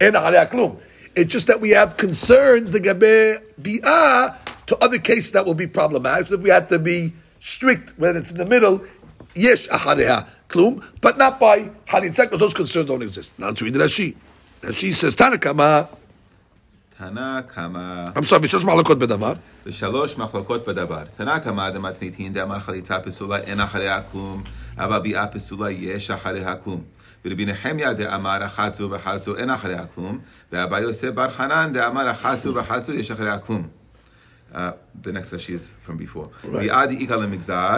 in Achareha Klum. It's just that we have concerns, the Gabe Bi'ah, to other cases that will be problematic. So if we have to be strict when it's in the middle, yesh achareha klum, but not by halitzah, because those concerns don't exist. Now let's read Rashi. Rashi says, Tanakama, תנא קמא I'm sorry, Vishosh Malakot Bedavar. ושלוש מחלוקות בדבר. תנא קמא דמתניתין דאמר חליצה פסולה אין אחריה כלום, אבל ביאה פסולה יש אחריה כלום. ורבי נחמיה דאמר אחת זו ואחת זו אין אחריה כלום, ואבא יוסף בר חנן דאמר אחת זו ואחת זו יש אחריה כלום. Uh, the next Rashi is from before. ביאה דאיכא למגזר,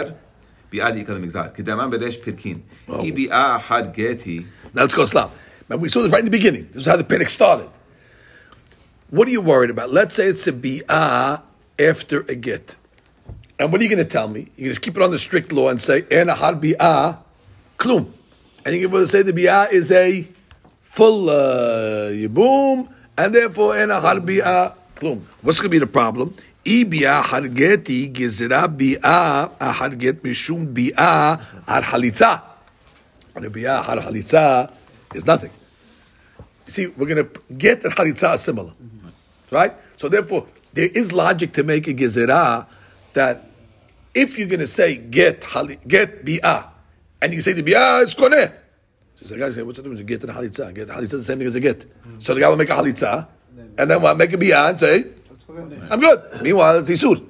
ביאה דאיכא למגזר. כדאמר בריש פרקין. אי ביאה אחת גטי, Now let's go slow. Remember, we saw this right in the beginning. This is how the panic started. What are you worried about? Let's say it's a bi'ah after a get. And what are you going to tell me? You're going to keep it on the strict law and say, en ahar bi'ah klum. And you're going to say the bi'ah is a full uh, yibum, and therefore en ahar bi'ah klum. What's going to be the problem? I bi'ah hargeti gezira bi'ah ahar get mishum bi'ah ar halitza. And a bi'ah har halitza is nothing. See, we're going to get and halitza similar, Right? So therefore, there is logic to make a gezerah that if you're going to say get get bi'ah, and you say the bi'ah is koneh, so the guy say, what's the difference between get and halitza? Get halitza is the same thing as a get. Mm-hmm. So the guy will make a halitza, and then will make a bi'ah and say, I'm good. Meanwhile, it's isur.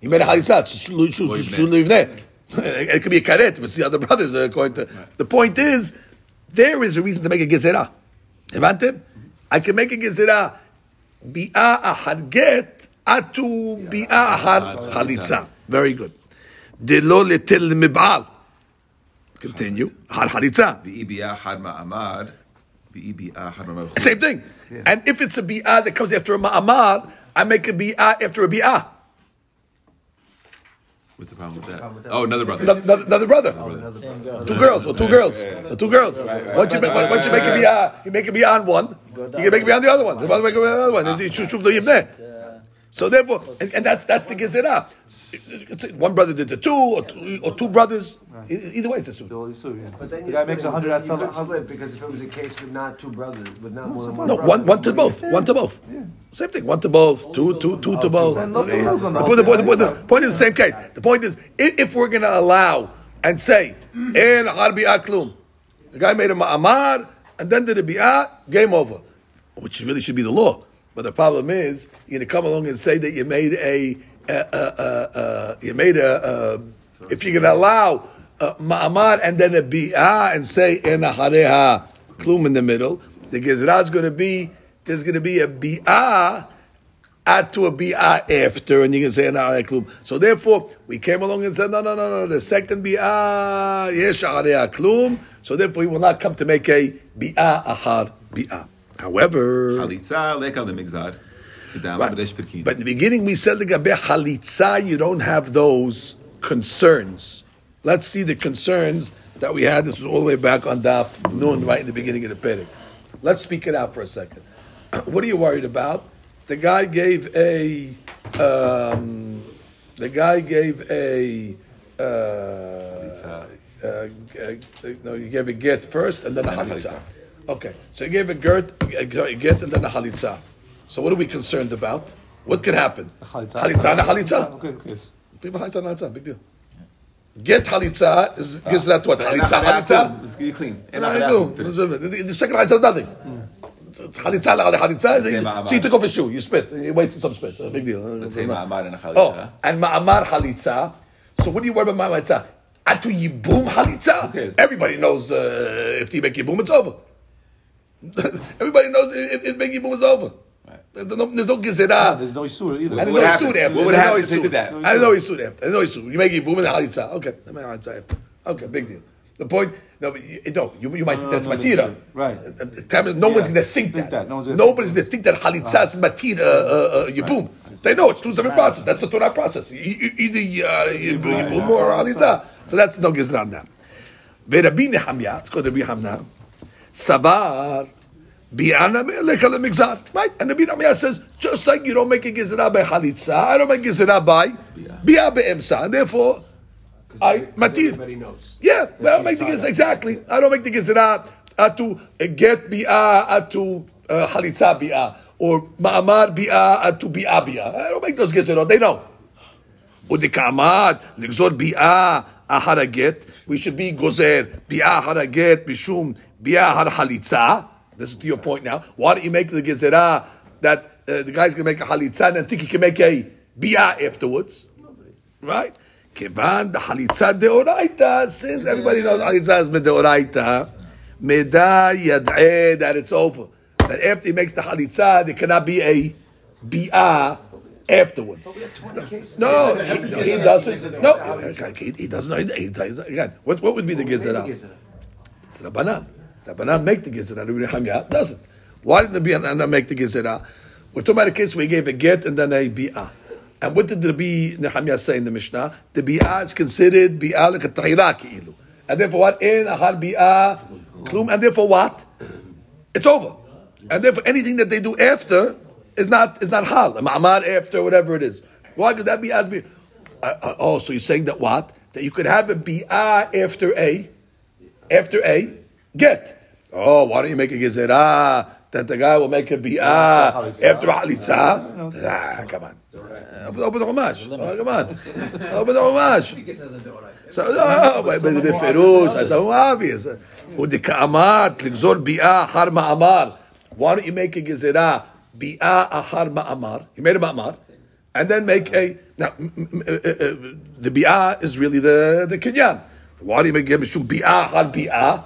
He made a halitza. It could be a karet if it's the other brothers. According to right. the point is, there is a reason to make a gezerah. Evante? I can make a gezerah bi'a ahad get atu bi'a ahad halitza. Very good. Delo letel mib'al. Continue. Had halitza. bi'a ahad ma'amad. Bi'a had ma'amad. Same thing. And if it's a bi'a that comes after a ma'amad, I make a bi'a after a bi'a. What's the problem with that? Oh, another brother. Another, another brother. Same girl. Two girls, or two girls, or two girls. Once you make, once you make a bi'ah, uh, you make a bi'ah on one, you can make a bi'ah on the other one. The other make a bi'ah on the other one. Ah. And you choose the yibneh. So therefore, and, and that's that's the gezerah. It's- it's- One brother did the two, or two, or two brothers. Either way, it's a suit. But then The guy split makes it. 100 You at some- split because if it was a case with not two brothers, with not more than one No, brother. one, one to both. One to both. Same thing. One to both. Two, two, two to both. The point, the point, the point, the point is the same case. The point is, if, if we're going to allow and say, eh, "En harbi aklum," The guy made a ma'amar and then did a bi'ah, game over. Which really should be the law. But the problem is, you're going to come along and say that you made a, you made a, if you're going to allow uh, ma'amar and then a bi'ah and say ena hareha klum in the middle, the gezerah is going to be, there's going to be a bi'ah add to a bi'ah after, and you can say an klum. So therefore, we came along and said, no, no, no, no, the second bi'ah, yesh klum. So therefore, we will not come to make a bi'ah ahar bi'ah. However, Chalitza leka lemigzad. Kedam Right. b'resh pirkin. but in the beginning we said the gabe halitza, you don't have those concerns. Let's see the concerns that we had. This was all the way back on Daf Nun, right in the beginning of the Perek. Let's speak it out for a second. What are you worried about? The guy gave a. Um, the guy gave a. Uh, uh, uh, no, you gave a get first and then a halitza. Okay, so you gave a get, a get and then a halitza. So what are we concerned about? What could happen? Chalitza. Halitza and a halitza. Okay, okay. People halitza and halitza, big deal. Get halitza is, gives that to what? So Halitza, ena hareha halitza. It's clean. And Ena I hareha go. klum. The, the second halitza is nothing. It's halitza, la halitza. Okay, So you took off a shoe, you spit, you wasted some spit. Big deal. Let's say ma'amar and a Oh, and ma'amar halitza. So what do you worry about ma'amar halitza? Atu yibum halitza. Who cares? Everybody knows uh, if you make yibum, it's over. Everybody knows if, if make yibum, it's over. Right. There's no, there's no gezerah. There's no isur either. And What there's no happened? suit after. What would happen no if they did that? I know he's suit after. I know he's suit. You make yibum and halitza. Okay, I make halitza after. Okay, big deal. The point, no, but you, no, you, you might think that's no, no, matira. no, right. Uh, uh, time No one's Yeah. going to think, Think that. that. No one's gonna Nobody's going to think that halitza is matira, uh, uh, yibum. They know it's two separate process. That's the Torah process. You- you- Either uh, yibum yibum or halitza. So that's no gizra on that. Ve'Rabbi Nehemiah, let's go to Rabbi Nehemiah. Savar, bi'ana me'eleka lemigzar. Right? And Rabbi Nehemiah says, just like you don't make a gizra by halitza, I don't make gizra by bi'a be'emsa. And therefore, I, matir. Everybody knows. Yeah, well, I don't make the gizra, exactly. I don't make the gizra uh, to uh, get bi'a, uh, to uh, halitza bi'a, or ma'amar bi'a, uh, to bi'a bi'a. I don't make those gizra, they know. ודקעמד, לגזור ביאה אחר הגט, we should be גוזר ביאה אחר הגט משום ביאה אחר חליצה, This is to your point now. Why don't you make the gezerah that uh, the guy's going to make a halitzah and think he can make a bia afterwards? Right? Kevan the halitzah deoraita. Since everybody knows halitzah is medeoraita, meda yad'eh that it's over. That after he makes the halitzah, there cannot be a bia afterwards. No, no, he, no, he doesn't. No, he doesn't. He does Again, what, what would be the gezerah? It's the banan. Rabbanan make the gizera. Rabbi Nehemiah doesn't. Why did the Rabbanan make the gizera? We're talking about a case where he gave a get and then a bi'ah. And what did the Rabbi Nehemiah say in the Mishnah? The bi'ah is considered bi'ah like a tahira ki'ilu. And therefore what? In ahar bi'ah klum. And therefore what? It's over. And therefore anything that they do after is not is not hal. Ma'amar after whatever it is. Why could that be as? Uh, uh, oh, so you're saying that what? That you could have a bi'ah after a after a get. Oh, why don't you make a gezerah that the guy will make a bi'ah after a halitza? Ah, come on. Uh, Open open the chumash. Oh, come on. Open the chumash. So, oh, but but בפירוש, אז הוא obvious. ודכאמרת, לגזור ביאה אחר מאמר. Why don't you make a gezerah ביאה אחר מאמר? You made a מאמר. And then make a, now, m- m- uh, uh, uh, the bi'ah is really the, the kinyan. Why do you make a mishum bi'ah har bi'ah?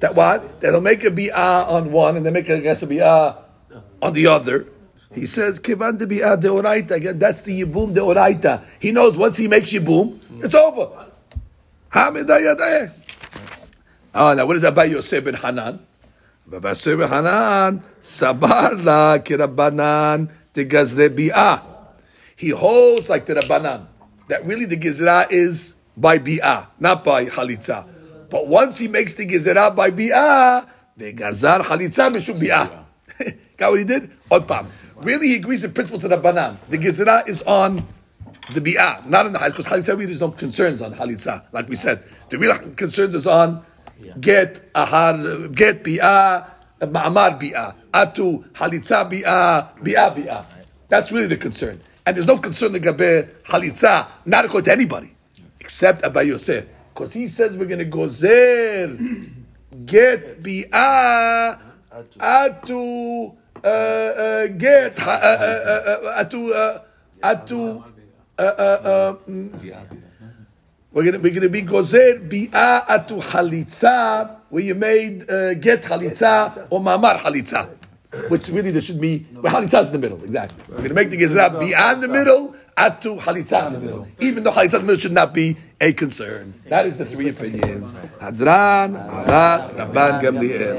That what? That'll make a bi'ah on one and then make a, guess, a bi'ah on the other. He says, kivan de bi'ah deoraita. Again, that's the yibum deoraita. He knows once he makes yibum, it's over. Hamida yadeh. Ah, oh, now what does Abba Yosef ben Hanan? Abba Yosef ben Hanan, sabar la kirabanan de gazre bi'ah. He holds like the Rabbanan, that really the Gizra is by Bi'ah, not by Halitza. But once he makes the Gizra by Bi'ah, the Gazar Halitza Mishum Bi'ah. Got what he did? Otpam. Really, he agrees in principle to the Rabbanan. The Gizra is on the Bi'ah, not on the Halitza, because Halitza really there's no concerns on Halitza, like we said. The real concerns is on get Ahar, get Bi'ah, Ma'amar Bi'ah, Atu, Halitza Bi'ah, Bi'ah Bi'ah. That's really the concern. And there's no concern legabe halitza, not according to anybody, except Abba Yosef. Because he says we're going to go zer get bi'ah atu get atu atu we're gonna we're gonna be gozer bi'ah atu halitza where you made uh, get halitza or mamar halitza. Which really there should be where halitza is in the middle, exactly. We're gonna make the gezerah bi'ah in the middle, atu halitza in the middle. Even though halitza in the middle should not be a concern. That is the three opinions. Hadran, Marat, Rabban Gamliel.